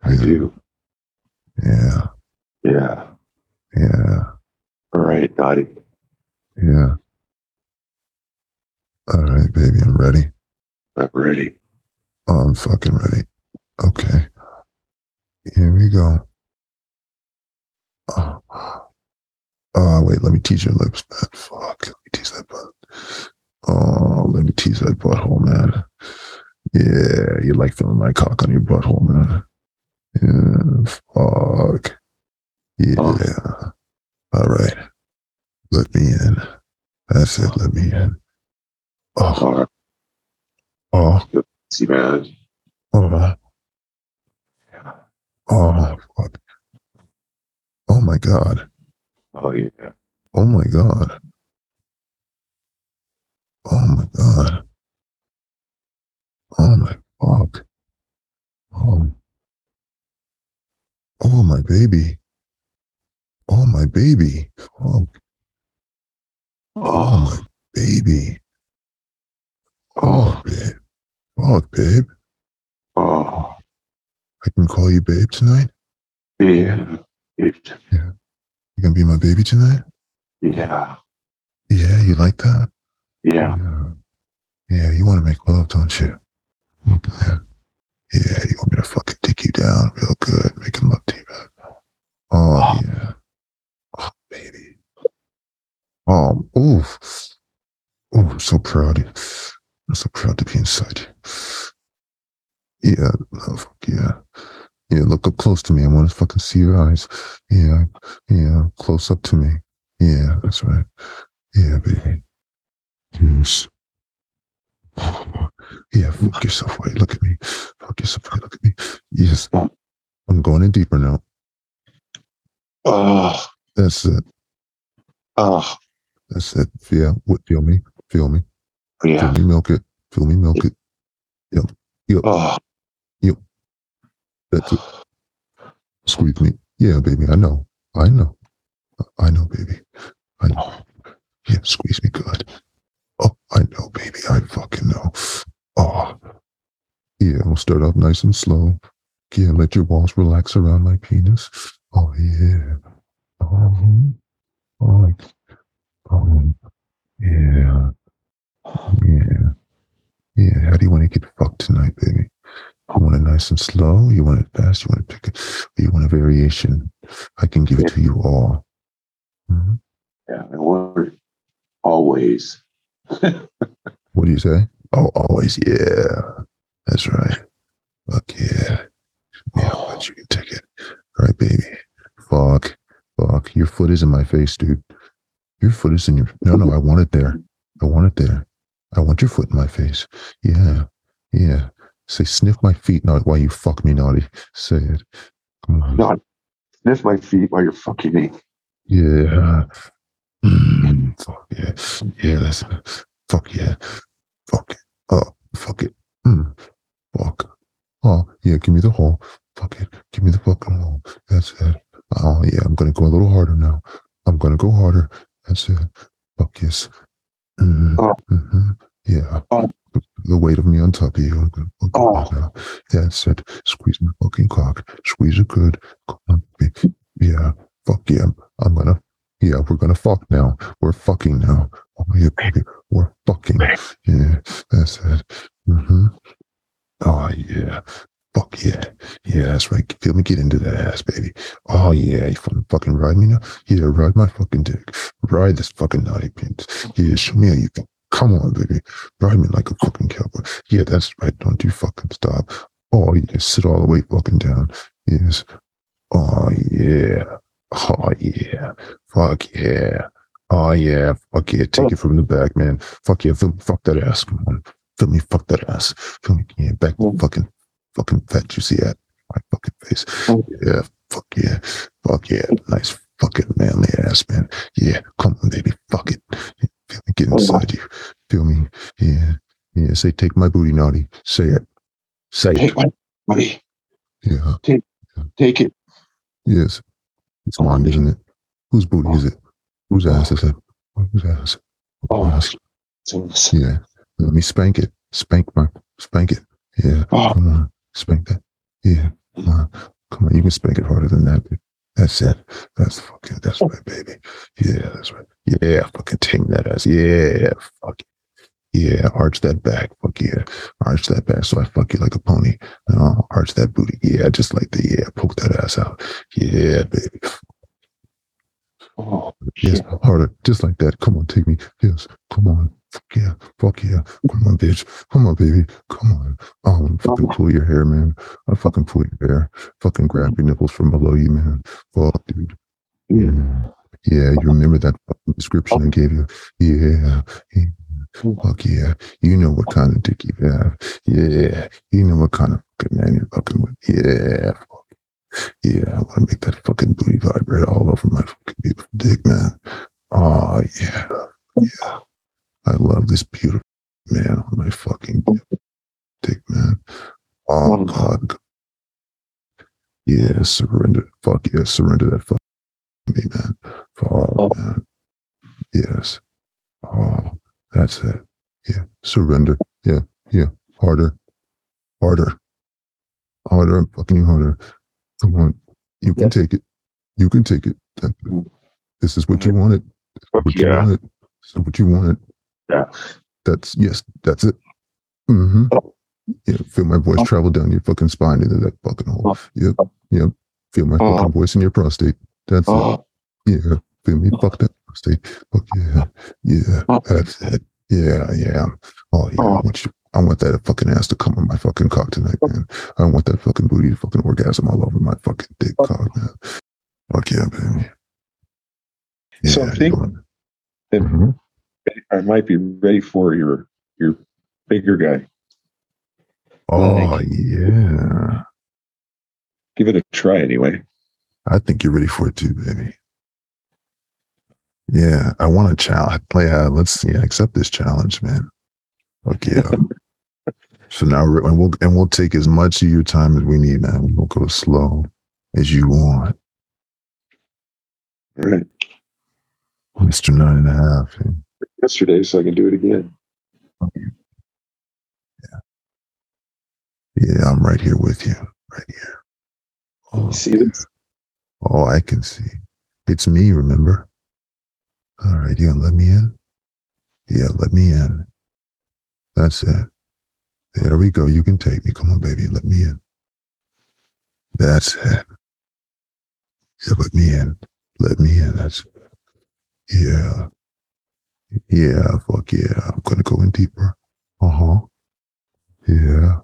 I do. Yeah, Yeah. yeah, All right, naughty. yeah. All right, baby, I'm ready. I'm ready. Oh, I'm fucking ready. Okay. Here we go. Oh, oh wait, let me tease your lips, man. Fuck, let me tease that butt. Oh, let me tease that butthole, man. Yeah, you like feeling my cock on your butthole, man. Yeah, fuck. Yeah. All right. Let me in. That's it. Let me in. Oh, oh, See, man. oh. Oh, fuck. Oh my God. Oh, yeah. Oh my God. Oh my God. Oh my fuck. Oh. Oh my baby. Oh my baby. Oh, oh my baby. Oh, babe. Oh, babe. oh, I can call you babe tonight? yeah. It- You gonna be my baby tonight? Yeah. Yeah, you like that? Yeah. Yeah, yeah you want to make love, don't you? Yeah. Yeah, you want me to fucking dick you down real good, making love to you, man. Oh, oh, yeah. Oh, baby. Oh, oof. Oh, I'm so proud. I'm so proud to be inside you. Yeah, no, fuck yeah. Yeah, look up close to me. I want to fucking see your eyes. Yeah, yeah, close up to me. Yeah, that's right. Yeah, baby. Yes. Yeah, fuck yourself right. Look at me. Fuck yourself right. Look at me. Yes. I'm going in deeper now. Oh, That's it. oh, That's it. Yeah. What feel me? Feel me. Yeah. Feel me milk it. Feel me milk it. Yep. Yep. Oh, That's it. Squeeze me. Yeah, baby. I know. I know. I know, baby. I know. Yeah, squeeze me good. Oh, I know, baby. I fucking know. Oh, yeah. We'll start off nice and slow. Yeah, let your walls relax around my penis. Oh yeah. Oh, oh, oh yeah. Oh, yeah. Yeah. How do you want to get fucked tonight, baby? You want it nice and slow? You want it fast? You want to pick it? You want a variation? I can give it to you all. Mhm. Yeah, I want it always. *laughs* What do you say? Oh, always, yeah. That's right. Fuck yeah. Yeah, but you can take it. All right, baby. Fuck. Fuck. Your foot is in my face, dude. Your foot is in your. No, no, I want it there. I want it there. I want your foot in my face. Yeah. Yeah. Say, sniff my feet, not while you fuck me, naughty. Say it. Come on. Not sniff my feet while you're fucking me. Yeah. Mm, fuck yeah. Yeah, that's fuck yeah. Fuck it. Oh, fuck it. Mm, fuck. Oh, yeah, give me the hole. Fuck it. Give me the fucking hole. That's it. Oh, yeah, I'm going to go a little harder now. I'm going to go harder. That's it. Fuck yes. Mm, Oh. mhm. Yeah. Oh. The weight of me on top of you. Oh. now. That's it. Squeeze my fucking cock. Squeeze it good. Come on, baby. Yeah. Fuck yeah. I'm gonna. Yeah, we're gonna fuck now. We're fucking now. Oh yeah, baby. We're fucking. Yeah, that's it. Mm-hmm. Oh yeah. Fuck yeah. Yeah, that's right. Feel me get into that ass, baby. Oh yeah, you fucking fucking ride me now? Yeah, ride my fucking dick. Ride this fucking naughty pins. Yeah, show me how you can. Come on, baby. Ride me like a fucking cowboy. Yeah, that's right. Don't you fucking stop. Oh yeah, just sit all the way fucking down. Yes. Oh yeah. Oh yeah. Fuck yeah. Oh yeah. Fuck yeah. Take it from the back, man. Fuck yeah. Feel, fuck that ass. Come on. Feel me. Fuck that ass. Feel me. Yeah. Back Mm. fucking fucking fat juicy at my fucking face. Mm. Yeah. Fuck yeah. Fuck yeah. Nice fucking manly ass, man. Yeah. Come on, baby. Fuck it. Feel me get Oh, inside you. Feel me. Yeah. Yeah. Say take my booty naughty. Say it. Say it. Take my money. Yeah. Take it. Yes. It's mine, isn't it? Whose booty is it? Whose ass is it? Whose ass? Oh, Ass. Yeah. Let me spank it. Spank my spank it. Yeah. Oh. Come on. Spank that. Yeah. Mm. Come on. Come on. You can spank it harder than that, dude. That's it. That's fucking that's right, baby. Yeah, that's right. Yeah, fucking ting that ass. Yeah. Fuck. Yeah, arch that back. Fuck yeah. Arch that back so I fuck you like a pony. And I'll arch that booty. Yeah, just like the yeah, poke that ass out. Yeah, baby. oh, Yes, shit. harder, just like that. Come on, take me. Yes, come on. Fuck yeah, fuck yeah. Come on, bitch. Come on, baby. Come on. Oh, want fucking pull your hair, man. I fucking pull your hair. Fucking grab your nipples from below you, man. Fuck, dude. Yeah. Yeah, you remember that fucking description I gave you? Yeah. yeah. Fuck yeah. You know what kind of dick you have. Yeah. You know what kind of fucking man you're fucking with. Yeah. Fuck. Yeah. I want to make that fucking booty vibrate all over my fucking dick, man. Oh, yeah. Yeah. I love this beautiful man on my fucking dick, man. Oh, God. Yeah. Surrender. Fuck yeah. Surrender that fucking me, man. Oh, man. Yes. Oh, that's it. Yeah. Surrender. Yeah. Yeah. Harder. Harder. Harder. I'm fucking you harder. Come on. You can take it. You can take it. Mm-hmm. This is what you wanted. This is Fuck what you yeah. wanted. This is what you wanted. Yeah. That's yes. That's it. Mm-hmm. Oh. Yeah. Feel my voice Oh. travel down your fucking spine into that fucking hole. Oh. Yep. Yep. Feel my fucking voice in your prostate. That's it. Yeah, feel me? Fuck that prostate. Fuck yeah, yeah. That's it. Yeah, yeah. Oh yeah. I want you. I want that fucking ass to come on my fucking cock tonight, man. I want that fucking booty to fucking orgasm all over my fucking dick cock, man. Fuck yeah, baby. Yeah, So I think- you want- and Mhm. I might be ready for your your bigger guy. Oh yeah. Give it a try anyway. I think you're ready for it too, baby. Yeah, I want a challenge. Play. Uh, let's yeah, accept this challenge, man. Fuck yeah. *laughs* so now we're, and we'll and we'll take as much of your time as we need, man. We'll go slow as you want, All right. Mister Nine and a Half. Yesterday, so I can do it again. Yeah, I'm right here with you, right here. Oh, You see this? oh, I can see. It's me. Remember? All right, you gonna let me in? Yeah, let me in. That's it. There we go. You can take me. Come on, baby. Let me in. That's it. Yeah, let me in. Let me in. That's yeah. Yeah, fuck yeah. I'm gonna go in deeper. Uh-huh. Yeah.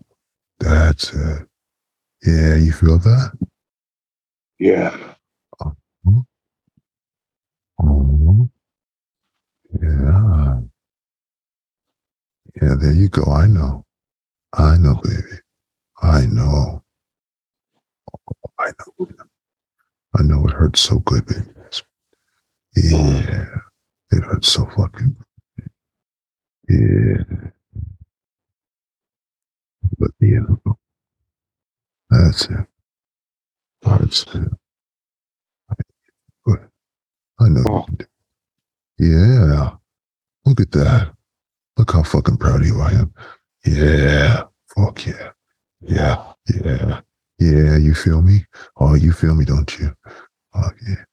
That's it. Yeah, you feel that? Yeah. Oh. Yeah. Yeah, there you go. I know. I know, baby. I know. I know. I know it hurts so good, baby. Yeah. It hurts so fucking. Yeah. Me in. That's it. That's it. Good. I know you Oh. Yeah. Look at that. Look how fucking proud of you I am. Yeah. Fuck yeah. Yeah. Yeah. Yeah. You feel me? Oh, you feel me, don't you? Oh, yeah.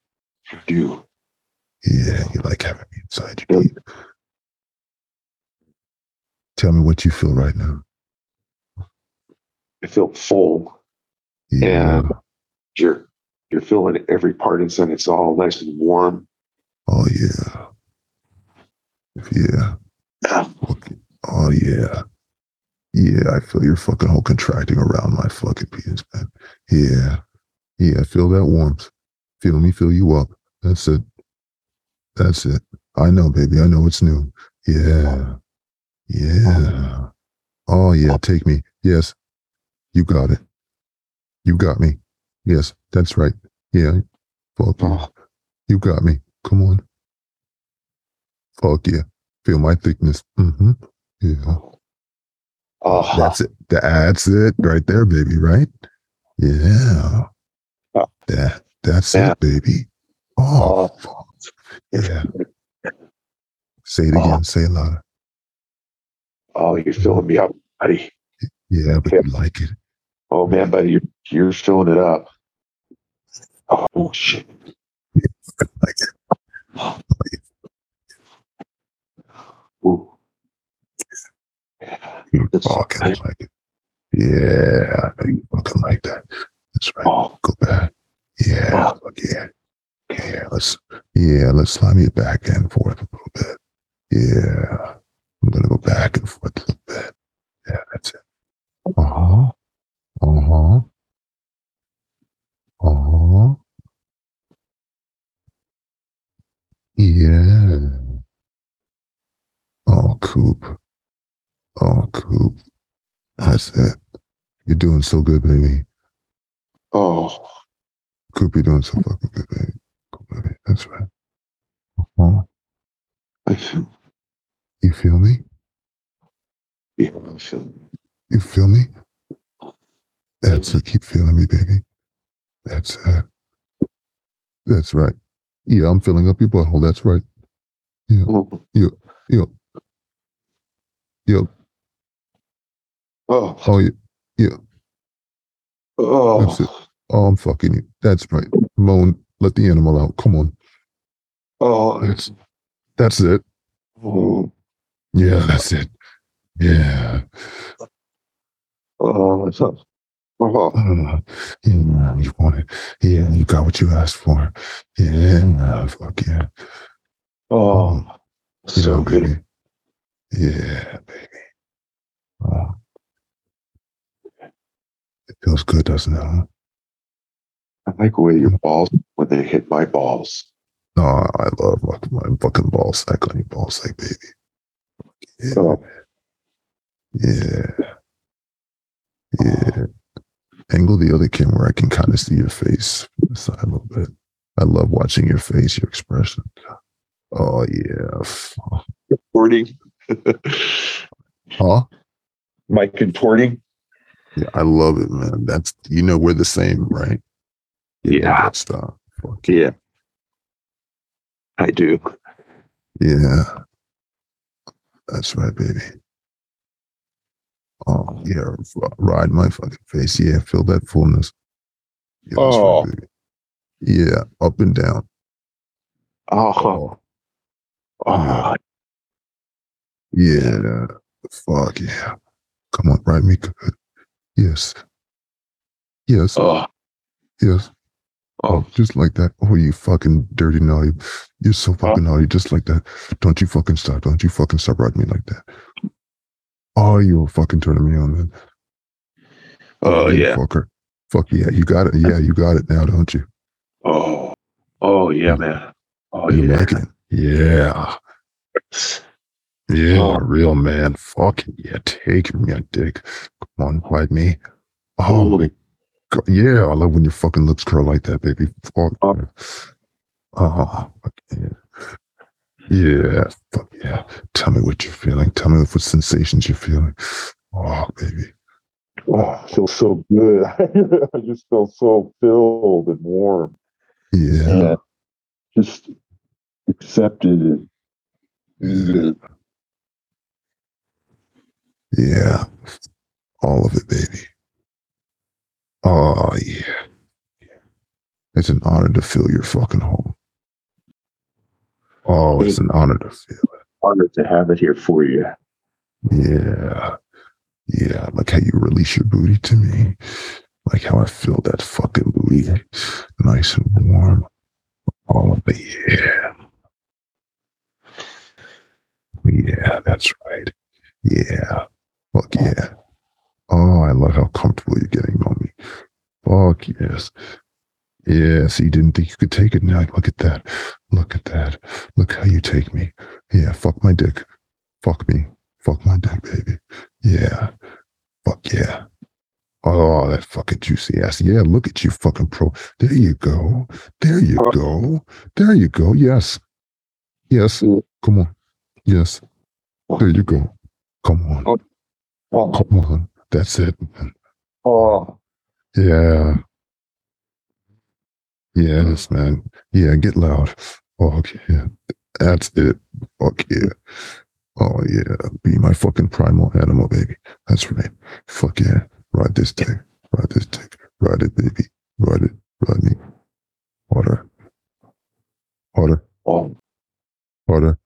I do. Yeah. You like having me inside you. Pete. Tell me what you feel right now. I feel full. Yeah. And you're you're feeling every part inside. It's all nice and warm. Oh yeah. Yeah. Oh yeah. Yeah, I feel your fucking whole contracting around my fucking penis, man. Yeah. Yeah, I feel that warmth. Feel me fill you up. That's it. That's it. I know, baby. I know it's new. Yeah. Yeah. Oh yeah, take me. Yes. You got it. You got me. Yes, that's right. Yeah. Fuck you. Oh, You got me. Come on. Fuck yeah. Feel my thickness. Mm-hmm. Yeah. oh, That's it. That's it right there, baby, right? Yeah. Oh. That that's Yeah. it, baby. Oh, Oh. Yeah. Say it again. Oh. Say it louder. oh, you're filling me up, buddy. Yeah, but Yeah. you like it. Oh man, buddy, you're you're filling it up. Oh shit. I Like it. Ooh. You It's- fucking like it. Yeah, I know you fucking like that. That's right. Oh, Go back. Yeah, fuck yeah. Yeah, let's yeah, let's slime it back and forth a little bit. Yeah. I'm gonna go back and forth a little bit. Yeah, that's it. Uh-huh. Uh-huh. Uh-huh. Yeah. Oh, Coop. Oh, Coop. That's it. You're doing so good, baby. oh, Coop, you're doing so fucking good, baby. That's right. Uh-huh. I feel, You feel me? yeah, I feel, You feel me? That's it. Keep feeling me, baby. That's it. That's right. Yeah, I'm filling up your butthole. That's right. Yeah. oh, Yep. Yep. oh, Oh, yeah. Yeah. oh, That's it. Oh, I'm fucking you. That's right. Moan. Let the animal out. Come on. oh, That's, that's it. oh, Yeah, that's it. Yeah. oh, it's up. Oh, Uh, yeah, you want it. Yeah, you got what you asked for. Yeah, fuck yeah. oh, um, You so know, good. baby. Yeah, baby. Oh. It feels good, doesn't it? Huh? I like the way your balls when they hit my balls. Oh, I love my, fucking ball sack on your ball sack, baby. Yeah. Oh. Yeah. Yeah. Angle the other camera. I can kind of see your face from the side a little bit. I love watching your face, your expression. Oh, yeah. Contorting. Huh? my contorting. Yeah, I love it, man. That's, you know, we're the same, right? Yeah. That stuff. Fuck Yeah. I do. Yeah. That's right, baby. Oh, yeah. Ride my fucking face. Yeah. Feel that fullness. Yeah, that's right, Oh. baby. Yeah. Up and down. Oh, oh, Yeah. Oh. Fuck yeah. Come on, ride me good. Yes. Yes. oh, Yes. Oh. Oh, just like that. Oh, you fucking dirty naughty. You're so fucking naughty, just like that. Don't you fucking stop. Don't you fucking stop riding me like that. Oh, you're fucking turning me on, man. Oh, oh, you yeah. Fucker. Fuck yeah. You got it. Yeah, you got it now, don't you? Oh, oh, yeah, mm. man. Oh, you yeah. like it? Yeah. Yeah, Oh. real man. Fucking yeah. Take me a dick. Come on, ride me. Oh, Holy-. Yeah. I love when your fucking lips curl like that, baby. Fuck. Oh. yeah. Ah, fuck yeah. Yeah, fuck yeah. Tell me what you're feeling. Tell me what sensations you're feeling. Oh, baby. Oh, it feels so good. *laughs* I just feel so filled and warm. Yeah. And just accepted and Yeah. All of it, baby. Oh, yeah. It's an honor to fill your fucking home. Oh, it's an honor to feel it. Honor to have it here for you. Yeah. Yeah. Like how you release your booty to me. Like how I feel that fucking booty nice and warm. All of it. Yeah. Yeah, that's right. Yeah. Fuck yeah. Oh, I love how comfortable you're getting on me. Fuck yes. Yes, you didn't think you could take it now. Look at that. Look at that. Look how you take me. Yeah, fuck my dick. Fuck me. Fuck my dick, baby. Yeah. Fuck yeah. Oh, that fucking juicy ass. Yeah, look at you, fucking pro. There you go. There you uh-huh. go. There you go. Yes. Yes. Come on. Yes. There you go. Come on. oh, Come on. That's it. man. oh, Yeah. Yes, man. Yeah, get loud. Fuck yeah. That's it. Fuck yeah. Oh yeah. Be my fucking primal animal, baby. That's right. Fuck yeah. Ride this dick. Ride this dick. Ride it, baby. Ride it. Ride me. Harder. Harder. oh, Harder.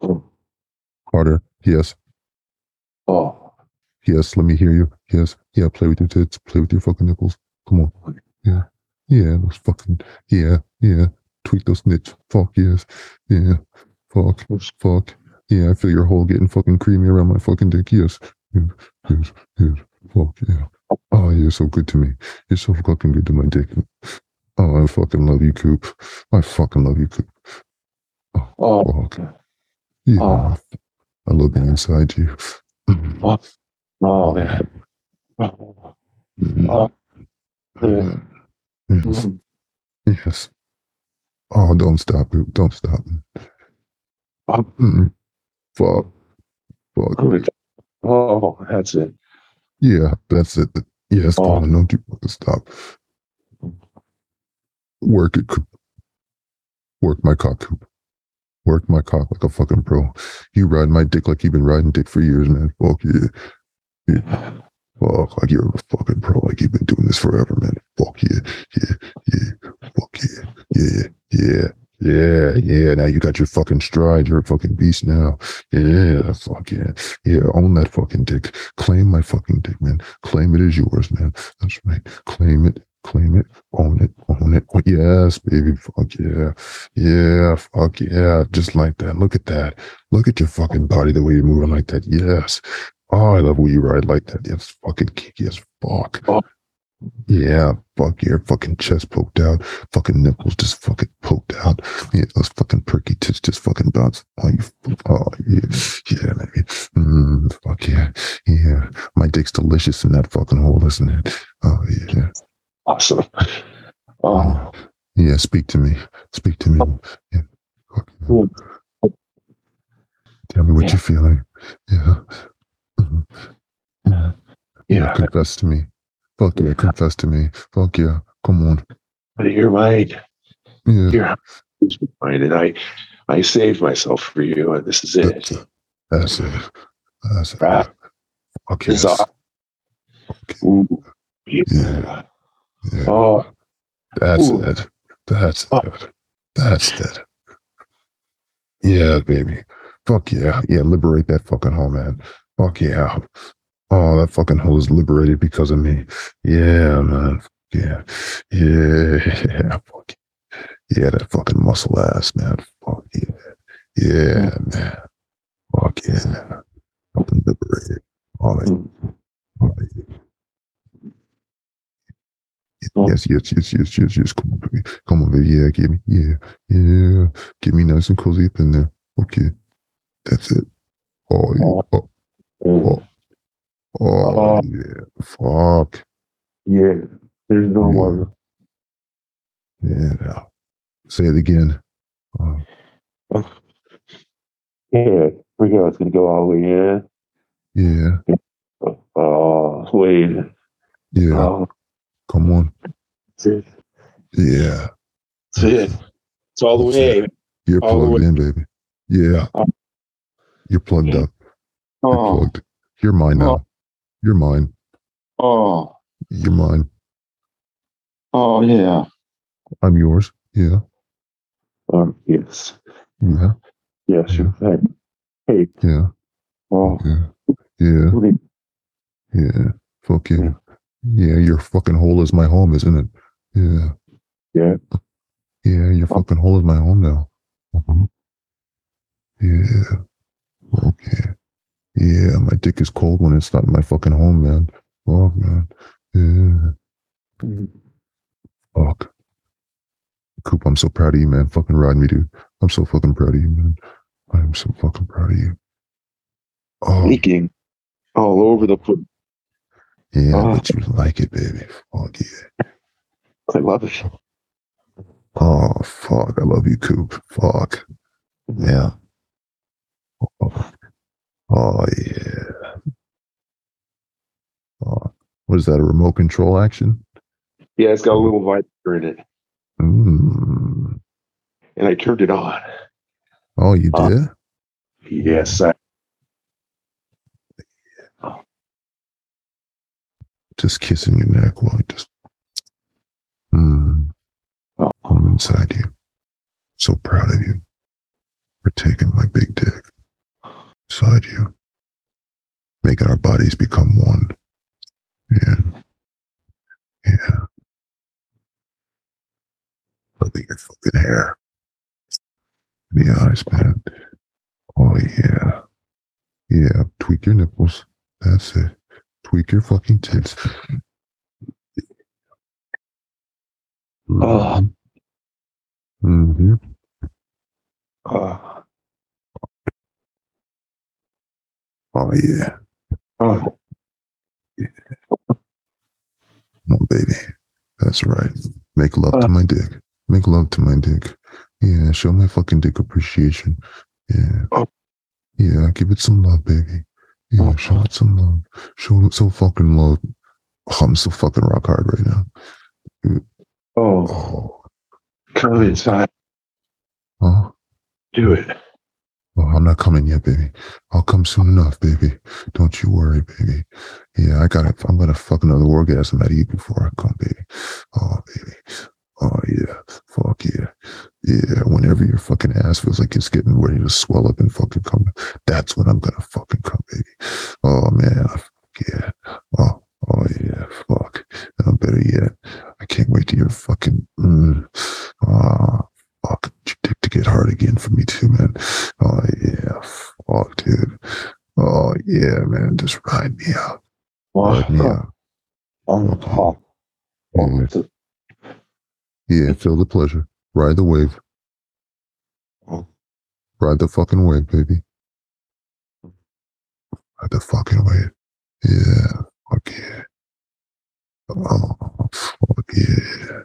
oh, Harder. Yes. oh. Yes. Let me hear you. Yes. Yeah. Play with your tits. Play with your fucking nipples. Come on. Yeah. Yeah. Those fucking. Yeah. Yeah. Tweak those nits. Fuck yes. Yeah. Fuck. Fuck. Yeah. I feel your hole getting fucking creamy around my fucking dick. Yes. Yes. Yes. Yes. Fuck yeah. Oh, you're so good to me. You're so fucking good to my dick. Oh, I fucking love you, Coop. I fucking love you, Coop. Oh, oh. Fuck. Yeah. Oh. I love being inside you. oh, man. Oh, oh, yeah. Mm-hmm. Yes. Mm-hmm. Mm. Yes. Oh, don't stop, Coop. Don't stop. Oh. Mm-mm. Fuck. Fuck. Oh, that's it. Yeah, that's it. Yes, come Oh. on. Don't you fucking stop. Work it, Work my cock, Coop. Work my cock like a fucking pro. You ride my dick like you've been riding dick for years, man. Fuck yeah. Yeah. Fuck, like you're a fucking pro, like you've been doing this forever, man. Fuck yeah, yeah, yeah. Fuck yeah, yeah, yeah, yeah, yeah. Now you got your fucking stride. You're a fucking beast now. Yeah, fuck yeah. Yeah, own that fucking dick. Claim my fucking dick, man. Claim it as yours, man. That's right. Claim it. Claim it. Own it. Own it. Oh, yes, baby. Fuck yeah. Yeah. Fuck yeah. Just like that. Look at that. Look at your fucking body, the way you're moving like that. Yes. Oh, I love you ride like that. It's fucking kinky as fuck. Oh. Yeah, fuck your fucking chest poked out, fucking nipples just fucking poked out. Yeah, those fucking perky tits just fucking bounce. Oh, you, oh yeah, yeah. Mm, fuck yeah, yeah. My dick's delicious in that fucking hole, isn't it? Oh yeah, Awesome. Oh, yeah. Speak to me, speak to me. Yeah. Fuck. Cool. Tell me what Yeah. you're feeling. Yeah. Yeah. yeah. Confess to me. Fuck yeah, confess to me. Fuck yeah. Come on. But you're right. Yeah. You're right. and I, I saved myself for you, and this is That's it. it. That's it. That's it. Right. Okay. It's Ooh, yeah. Yeah. Yeah. Oh, That's Ooh. it. That's Oh. it. That's it. Yeah, baby. Fuck yeah. Yeah, liberate that fucking hole, man. Fuck yeah. Oh, that fucking hole is liberated because of me. Yeah, man. Yeah. Yeah. *laughs* Yeah. Fuck. Yeah, that fucking muscle ass, man. Fuck yeah. Yeah, man. Fuck yeah. Fucking liberated. Oh. Oh, yeah. Yes, yes, yes, yes, yes, yes. Come on, baby. Come on, baby. Yeah, give me. Yeah, yeah. Get me nice and cozy up in there. Okay. That's it. Oh, yeah. Oh, Oh, oh, Oh. yeah. Fuck. yeah. There's no Yeah. one. Yeah. No. Say it again. Oh, *sighs* Yeah. We go. It's gonna go all the way in. yeah. Oh, wait. Yeah. Oh, Come on. that's. Yeah. That's it. It's all the way. You're All plugged in, baby. Yeah. Oh. You're plugged up. Oh. You're mine now. You're mine. oh, You're mine. oh, yeah. I'm yours. Yeah. um, yes. Yeah. Yes. You're right. Hey. Yeah. Oh, Yeah. Yeah. what do you- Yeah. Yeah. Yeah, your fucking hole is my home, isn't it? Yeah. Yeah. Yeah, your fucking hole is my home now. Mhm. Yeah. Okay. Yeah, my dick is cold when it's not in my fucking home, man. Fuck, man. Yeah. Fuck. Coop, I'm so proud of you, man. Fucking ride me, dude. I'm so fucking proud of you, man. I'm so fucking proud of you. Oh, Leaking all over the place. yeah, Oh. but you like it, baby. Fuck yeah. I love it. Oh, fuck. I love you, Coop. Fuck. Yeah. Oh, oh yeah. Oh, what is that? A remote control action? Yeah, it's got a little vibrator in it, Mm. and I turned it on. Oh, you Uh, did? Yes, I, Just kissing your neck while I just. Mm. Oh. I'm inside you. So proud of you for taking my big dick inside you, making our bodies become one. Yeah. Yeah. Look at your fucking hair. The eyes, man. Oh, yeah. Yeah. Tweak your nipples. That's it. Tweak your fucking tits. Oh. hmm uh, Oh, yeah. oh, *laughs* Come on, baby. That's right. Make love to uh. my dick. Make love to my dick. Yeah, show my fucking dick appreciation. Yeah. Oh. Yeah, give it some love, baby. Yeah, Oh. show it some love. Show it so fucking love. Oh, I'm so fucking rock hard right now. oh, Oh, come inside. oh, Do it. Oh, I'm not coming yet, baby. I'll come soon enough, baby. Don't you worry, baby. Yeah, I gotta, I'm gonna fuck another orgasm out of you before I come, baby. Oh, baby. Oh, yeah. Fuck yeah. Yeah, whenever your fucking ass feels like it's getting ready to swell up and fucking come, that's when I'm gonna fucking come, baby. Oh, man. Yeah. Oh, oh, yeah. Fuck. Uh, better yet, I can't wait to hear fucking, mm, ah, fuck, dick to get hard again for me too, man. Oh, yeah. Fuck, dude. Oh, yeah, man. Just ride me out. Ride me out. oh, oh, Yeah. Yeah, feel the pleasure. Ride the wave. Oh. Ride the fucking wave, baby. Ride the fucking wave. Yeah. Fuck yeah. Oh, fuck yeah.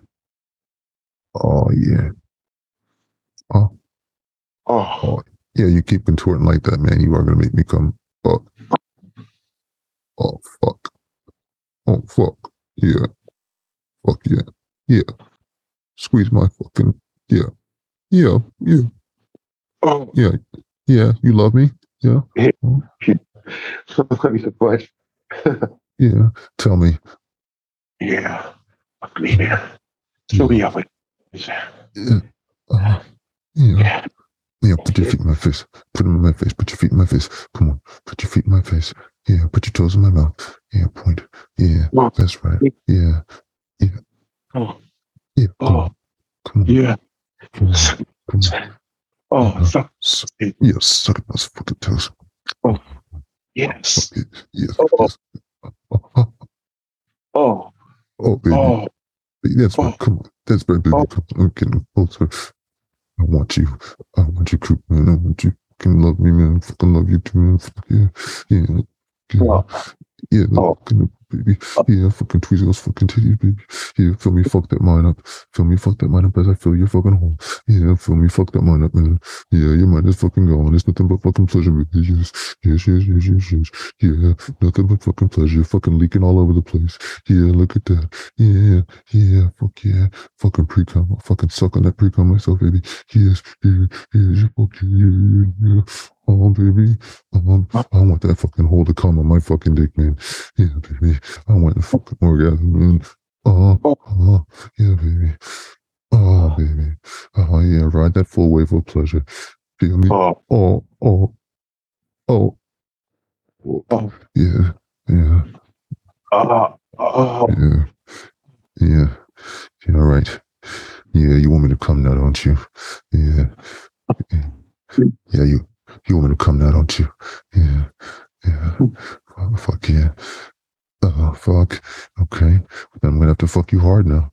Oh, yeah. Oh, Oh, yeah, you keep contorting like that, man. You are going to make me come. Fuck. Oh, fuck. Oh, fuck. Yeah. Fuck yeah. Yeah. squeeze my fucking yeah, yeah, yeah, Oh, yeah, yeah. You love me? Yeah, me what? *laughs* yeah. Tell me. Yeah. Fuck Yeah. Show me up. Yeah, uh, yeah, Yeah. yeah. Put your feet in my face. Put them in my face. Put your feet in my face. Come on. Put your feet in my face. Yeah. Put your toes in my mouth. Yeah. Point. Yeah. On. That's right. Yeah. Yeah. Oh, Yeah. Come oh, on. Come on. yeah. Come on. Come on. Oh, uh-huh. suck. Suck, yeah, suck those fucking toes. Oh. Oh, yes. Fuck it. Yeah. Oh. yes. Oh, oh, Oh, oh, baby. oh, That's right. oh. Come on. That's right, baby. Oh. Come on. I'm getting closer. I want you. I want you, creep, man. I want you. Fucking love me, man. Fucking love you too, man. Fuck yeah. Yeah. Yeah. Oh. Yeah. Oh. Baby. Yeah. Fucking tweeze those fucking titties, baby. Yeah. Feel me fuck that mind up. Feel me fuck that mind up as I fill your fucking hole. Yeah. Feel me fuck that mind up, man. Yeah. Your mind is fucking gone. It's nothing but fucking pleasure, baby. Yes. Yes, yes, yes, yes, yes. Yeah. Nothing but fucking pleasure. You're fucking leaking all over the place. Yeah. Look at that. Yeah. Yeah. Fuck yeah. Fucking pre-cum. Fucking suck on that pre-cum myself, baby. Yes. Yeah. Yeah. Fuck yeah. Yeah. yeah. Oh, baby. Um, I want that fucking hole to come on my fucking dick, man. Yeah, baby. I want the fucking orgasm, man. Oh, oh, yeah, baby. Oh, baby. Oh, yeah. Ride that full wave of pleasure. Feel me? oh, Oh, oh, oh. oh, Yeah, yeah, oh, oh. yeah, yeah. Yeah, right. Yeah, you want me to come now, don't you? Yeah. Yeah, you you want me to come now, don't you? Yeah, yeah. Oh, fuck yeah. Oh, fuck. Okay. I'm gonna have to fuck you hard now.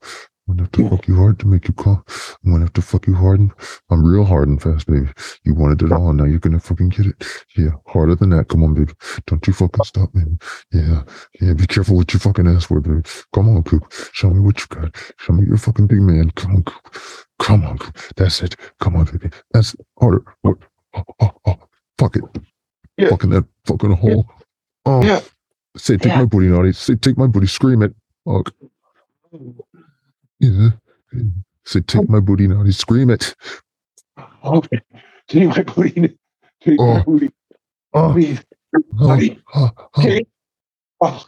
I'm gonna have to fuck you hard to make you come. I'm gonna have to fuck you hard. And, I'm real hard and fast, baby. You wanted it all, now you're gonna fucking get it. Yeah, harder than that. Come on, baby. Don't you fucking stop, baby. Yeah, yeah. Be careful what you fucking ask for, baby. Come on, Coop. Show me what you got. Show me your fucking big man. Come on, Coop. Come on, Coop. That's it. Come on, baby. That's harder. Oh, Oh oh, oh, oh, oh. Fuck it. Yeah. Fucking that fucking hole. Oh. Yeah. Say, take Yeah. my booty, naughty. Say, take my booty. Scream it. Fuck. Yeah. Say, take my booty, naughty. Scream it. Okay. Take my booty. Take my Oh. booty. Oh, Please. oh, oh. oh, oh. Oh,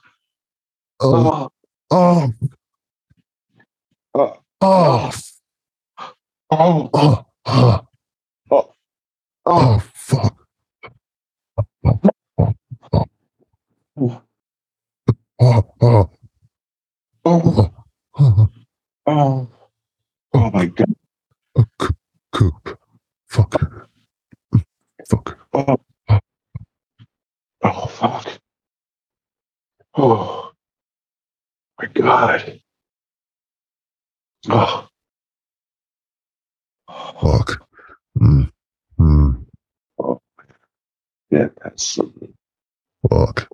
oh, oh, oh, oh, oh, oh, oh, oh, oh, oh, fuck. oh, Oh, oh, oh, oh, oh, oh, oh my God. oh, coop, coop. Fuck. Fuck. Oh, oh, fuck. Oh, my God. Oh, Fuck. Mm, yeah, that's fuck.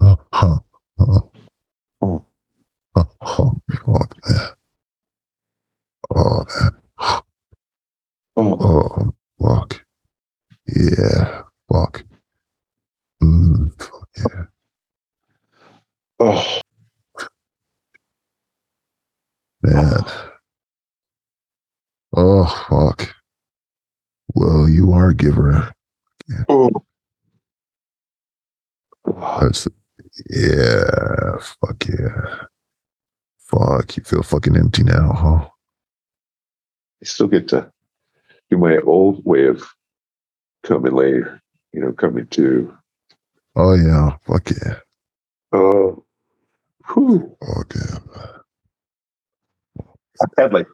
Oh, huh, oh, Oh. oh, oh, fuck that. Oh, that. Oh, Oh, fuck. Yeah, fuck. Mm, fuck yeah. oh, Man. Oh, fuck. Well, you are a giver. oh. That's, yeah, fuck yeah. Fuck, you feel fucking empty now, huh? I still get to do my old way of coming later, you know, coming to, Oh, yeah, fuck yeah. oh, whew. Fuck yeah. I've had like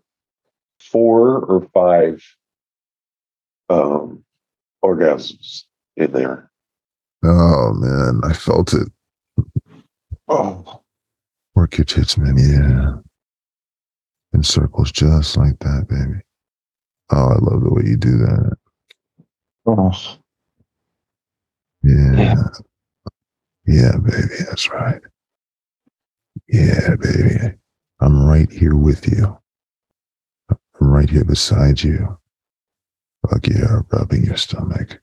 four or five um, orgasms in there. Oh, man, I felt it. Oh, Work your tits, man, yeah. In circles just like that, baby. Oh, I love the way you do that. oh, Yeah. Yeah. Yeah, baby, that's right. Yeah, baby. I'm right here with you. I'm right here beside you. Fuck yeah, rubbing your stomach.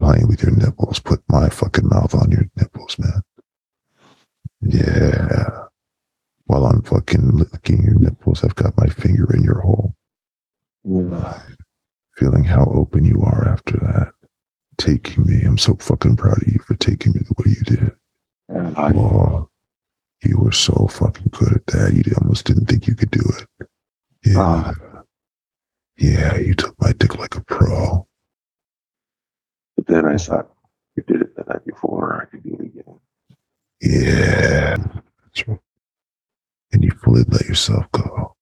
Playing with your nipples. Put my fucking mouth on your nipples, man. Yeah. While I'm fucking licking your nipples, I've got my finger in your hole, Yeah. feeling how open you are after that. Taking me. I'm so fucking proud of you for taking me the way you did. I, Oh, you were so fucking good at that. You almost didn't think you could do it. Yeah. Ah. yeah, you took my dick like a pro. But then I thought you did it the night before. I could do it again. Yeah. That's right. And you fully let yourself go.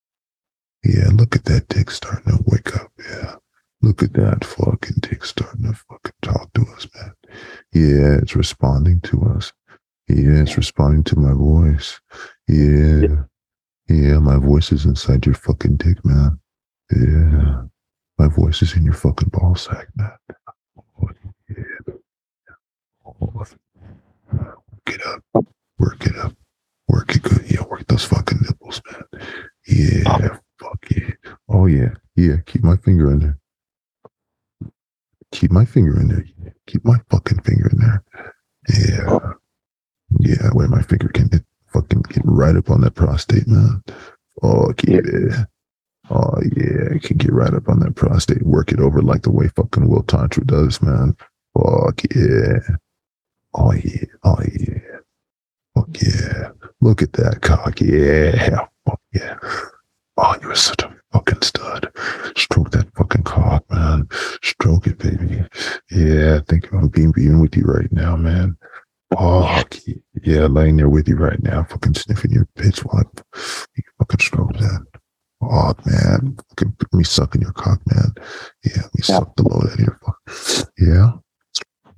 Yeah, look at that dick starting to wake up. Yeah. Look at that fucking dick starting to fucking talk to us, man. Yeah, it's responding to us. Yeah, it's responding to my voice. Yeah. Yeah, my voice is inside your fucking dick, man. Yeah. My voice is in your fucking ball sack, man. Oh, yeah. Oh, get up. Work it up. Work it good. Yeah, work those fucking nipples, man. Yeah, oh. fuck yeah. Oh yeah. Yeah, keep my finger in there. Keep my finger in there. Keep my fucking finger in there. Yeah. Yeah, where my finger can get, fucking get right up on that prostate, man. Oh yeah. Oh yeah, it can get right up on that prostate. Work it over like the way fucking Will Tantra does, man. Fuck yeah. Oh yeah. Oh yeah. Fuck yeah. Look at that cock. Yeah. Fuck yeah. Oh, you are such a fucking stud. Stroke that fucking cock, man. Stroke it, baby. Yeah, I think I'm being being with you right now, man. Fuck yeah, laying there with you right now, fucking sniffing your pitch while I you fucking stroke that. Oh man. Fucking me sucking your cock, man. Yeah, me suck the load out of your fuck. Yeah.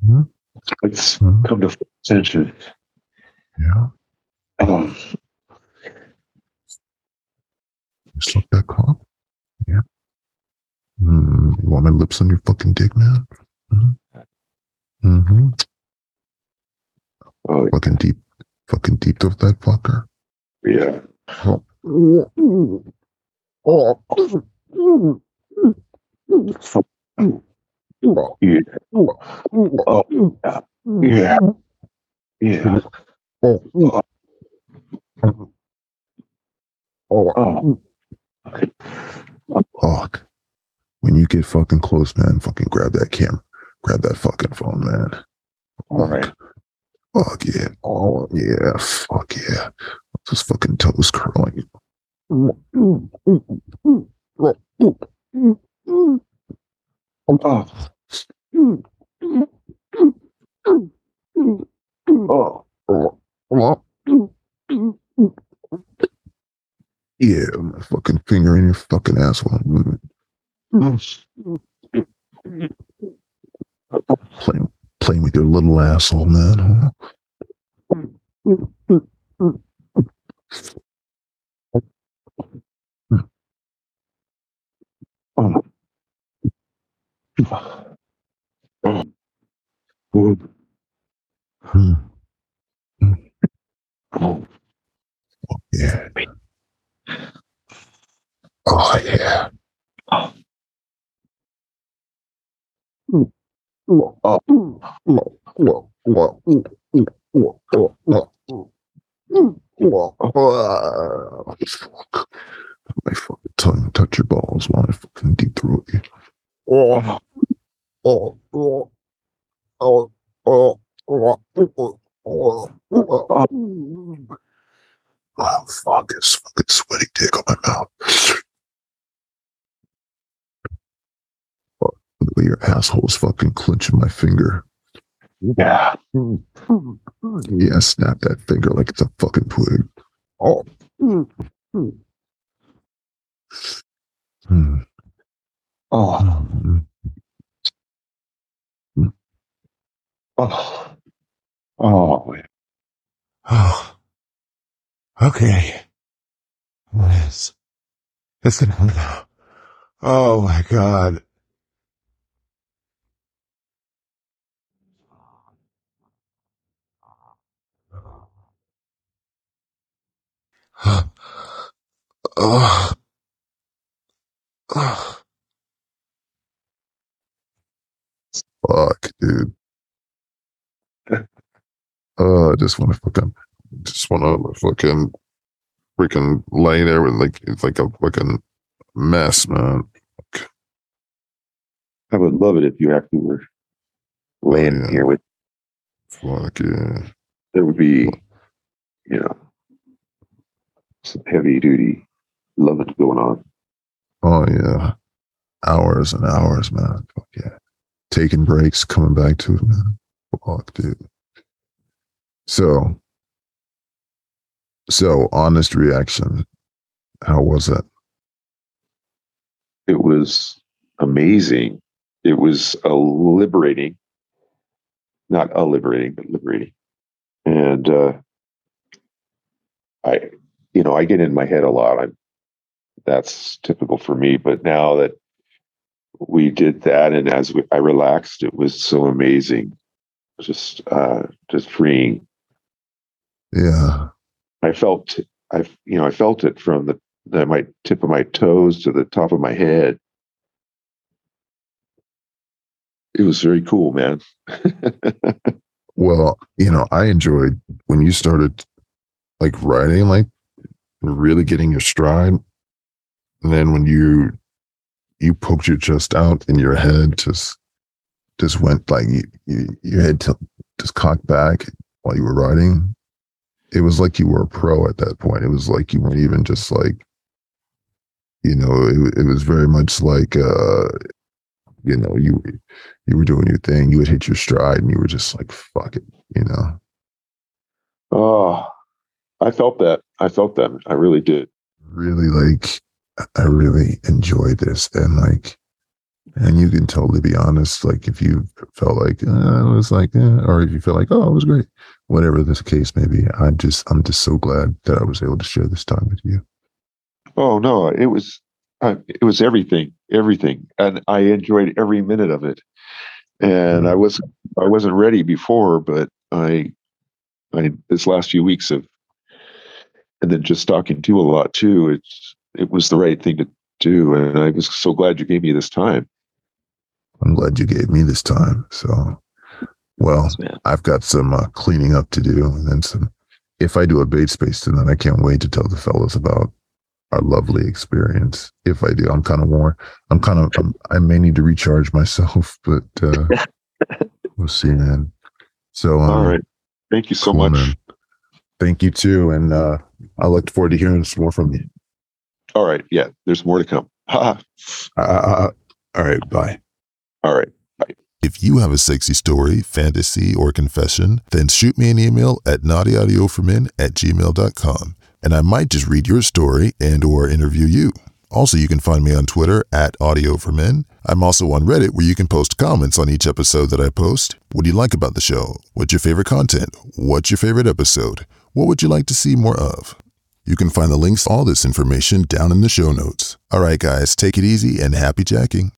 Hmm? It's Hmm? come to full attention. Yeah. Um, You suck that cock? Yeah. Mm, you want my lips on your fucking dick, man? Mm-hmm. mm-hmm. oh, Fucking deep, fucking deep of that fucker. yeah. Yeah. Yeah. Yeah. Oh, Fuck. When you get fucking close, man, fucking grab that camera. Grab that fucking phone, man. all right. Fuck yeah. Oh yeah. Fuck yeah. Those fucking toes curling. Oh, oh, Yeah, my fucking finger in your fucking asshole. Playing, playing with your little asshole, man. Oh. Oh. Oh. Hmm. Oh. Yeah. Oh yeah. Fuck. My fucking tongue touch your balls while I fucking deep throat you. Oh. Oh fuck, it's fucking sweaty dick on my mouth. Fuck, the way your asshole is fucking clenching my finger. Yeah. Yeah, snap that finger like it's a fucking twig. Oh. Hmm. Oh. Oh. Oh. Oh, okay. Yes. It's now. Oh my god. Oh. *sighs* Oh. Fuck, dude. Uh, I just want to fucking, just want to fucking freaking lay there with like, it's like a fucking mess, man. I would love it if you actually were laying Yeah. here with. Fuck yeah. There would be, you know, some heavy duty loving going on. Oh yeah. Hours and hours, man. Fuck yeah. Taking breaks, coming back to it, man. Fuck, dude. So, so honest reaction. How was it? It was amazing. It was a liberating, not a liberating, but liberating. And uh, I, you know, I get in my head a lot. I'm that's typical for me. But now that we did that, and as we, I relaxed, it was so amazing, just uh, just freeing. Yeah. I felt, I, you know, I felt it from the, the my tip of my toes to the top of my head. It was very cool, man. *laughs* Well, you know, I enjoyed when you started like writing, like really getting your stride. And then when you you poked your chest out and your head just just went like you, you, your head t- just cocked back while you were writing. It was like you were a pro at that point. It was like you weren't even just like, you know, it, it was very much like, uh, you know, you you were doing your thing. You would hit your stride, and you were just like, "Fuck it," you know. Oh, I felt that. I felt that. I really did. Really, like, I really enjoyed this, and like, and you can totally be honest. Like, if you felt like uh, it was like, eh, or if you feel like, oh, it was great, whatever this case may be. I just, I'm just so glad that I was able to share this time with you. Oh no, it was uh, it was everything, everything, and I enjoyed every minute of it. And I was I wasn't ready before, but I I this last few weeks of and then just talking to you a lot too. It's it was the right thing to do, and I was so glad you gave me this time. I'm glad you gave me this time. So, well, man. I've got some uh, cleaning up to do, and then some. If I do a bait space tonight, I can't wait to tell the fellas about our lovely experience. If I do, I'm kind of worn. I'm kind of. I'm, I may need to recharge myself, *laughs* but uh, *laughs* we'll see, man. So, um, All right, thank you so cool, much. man. Thank you too, and uh, I look forward to hearing some more from you. All right, yeah, there's more to come. Ha. *laughs* Uh, all right, bye. All right. If you have a sexy story, fantasy, or confession, then shoot me an email at naughtyaudioformen at gmail.com, and I might just read your story and or interview you. Also, you can find me on Twitter at Audio for Men. I'm also on Reddit where you can post comments on each episode that I post. What do you like about the show? What's your favorite content? What's your favorite episode? What would you like to see more of? You can find the links to all this information down in the show notes. All right, guys, take it easy and happy jacking.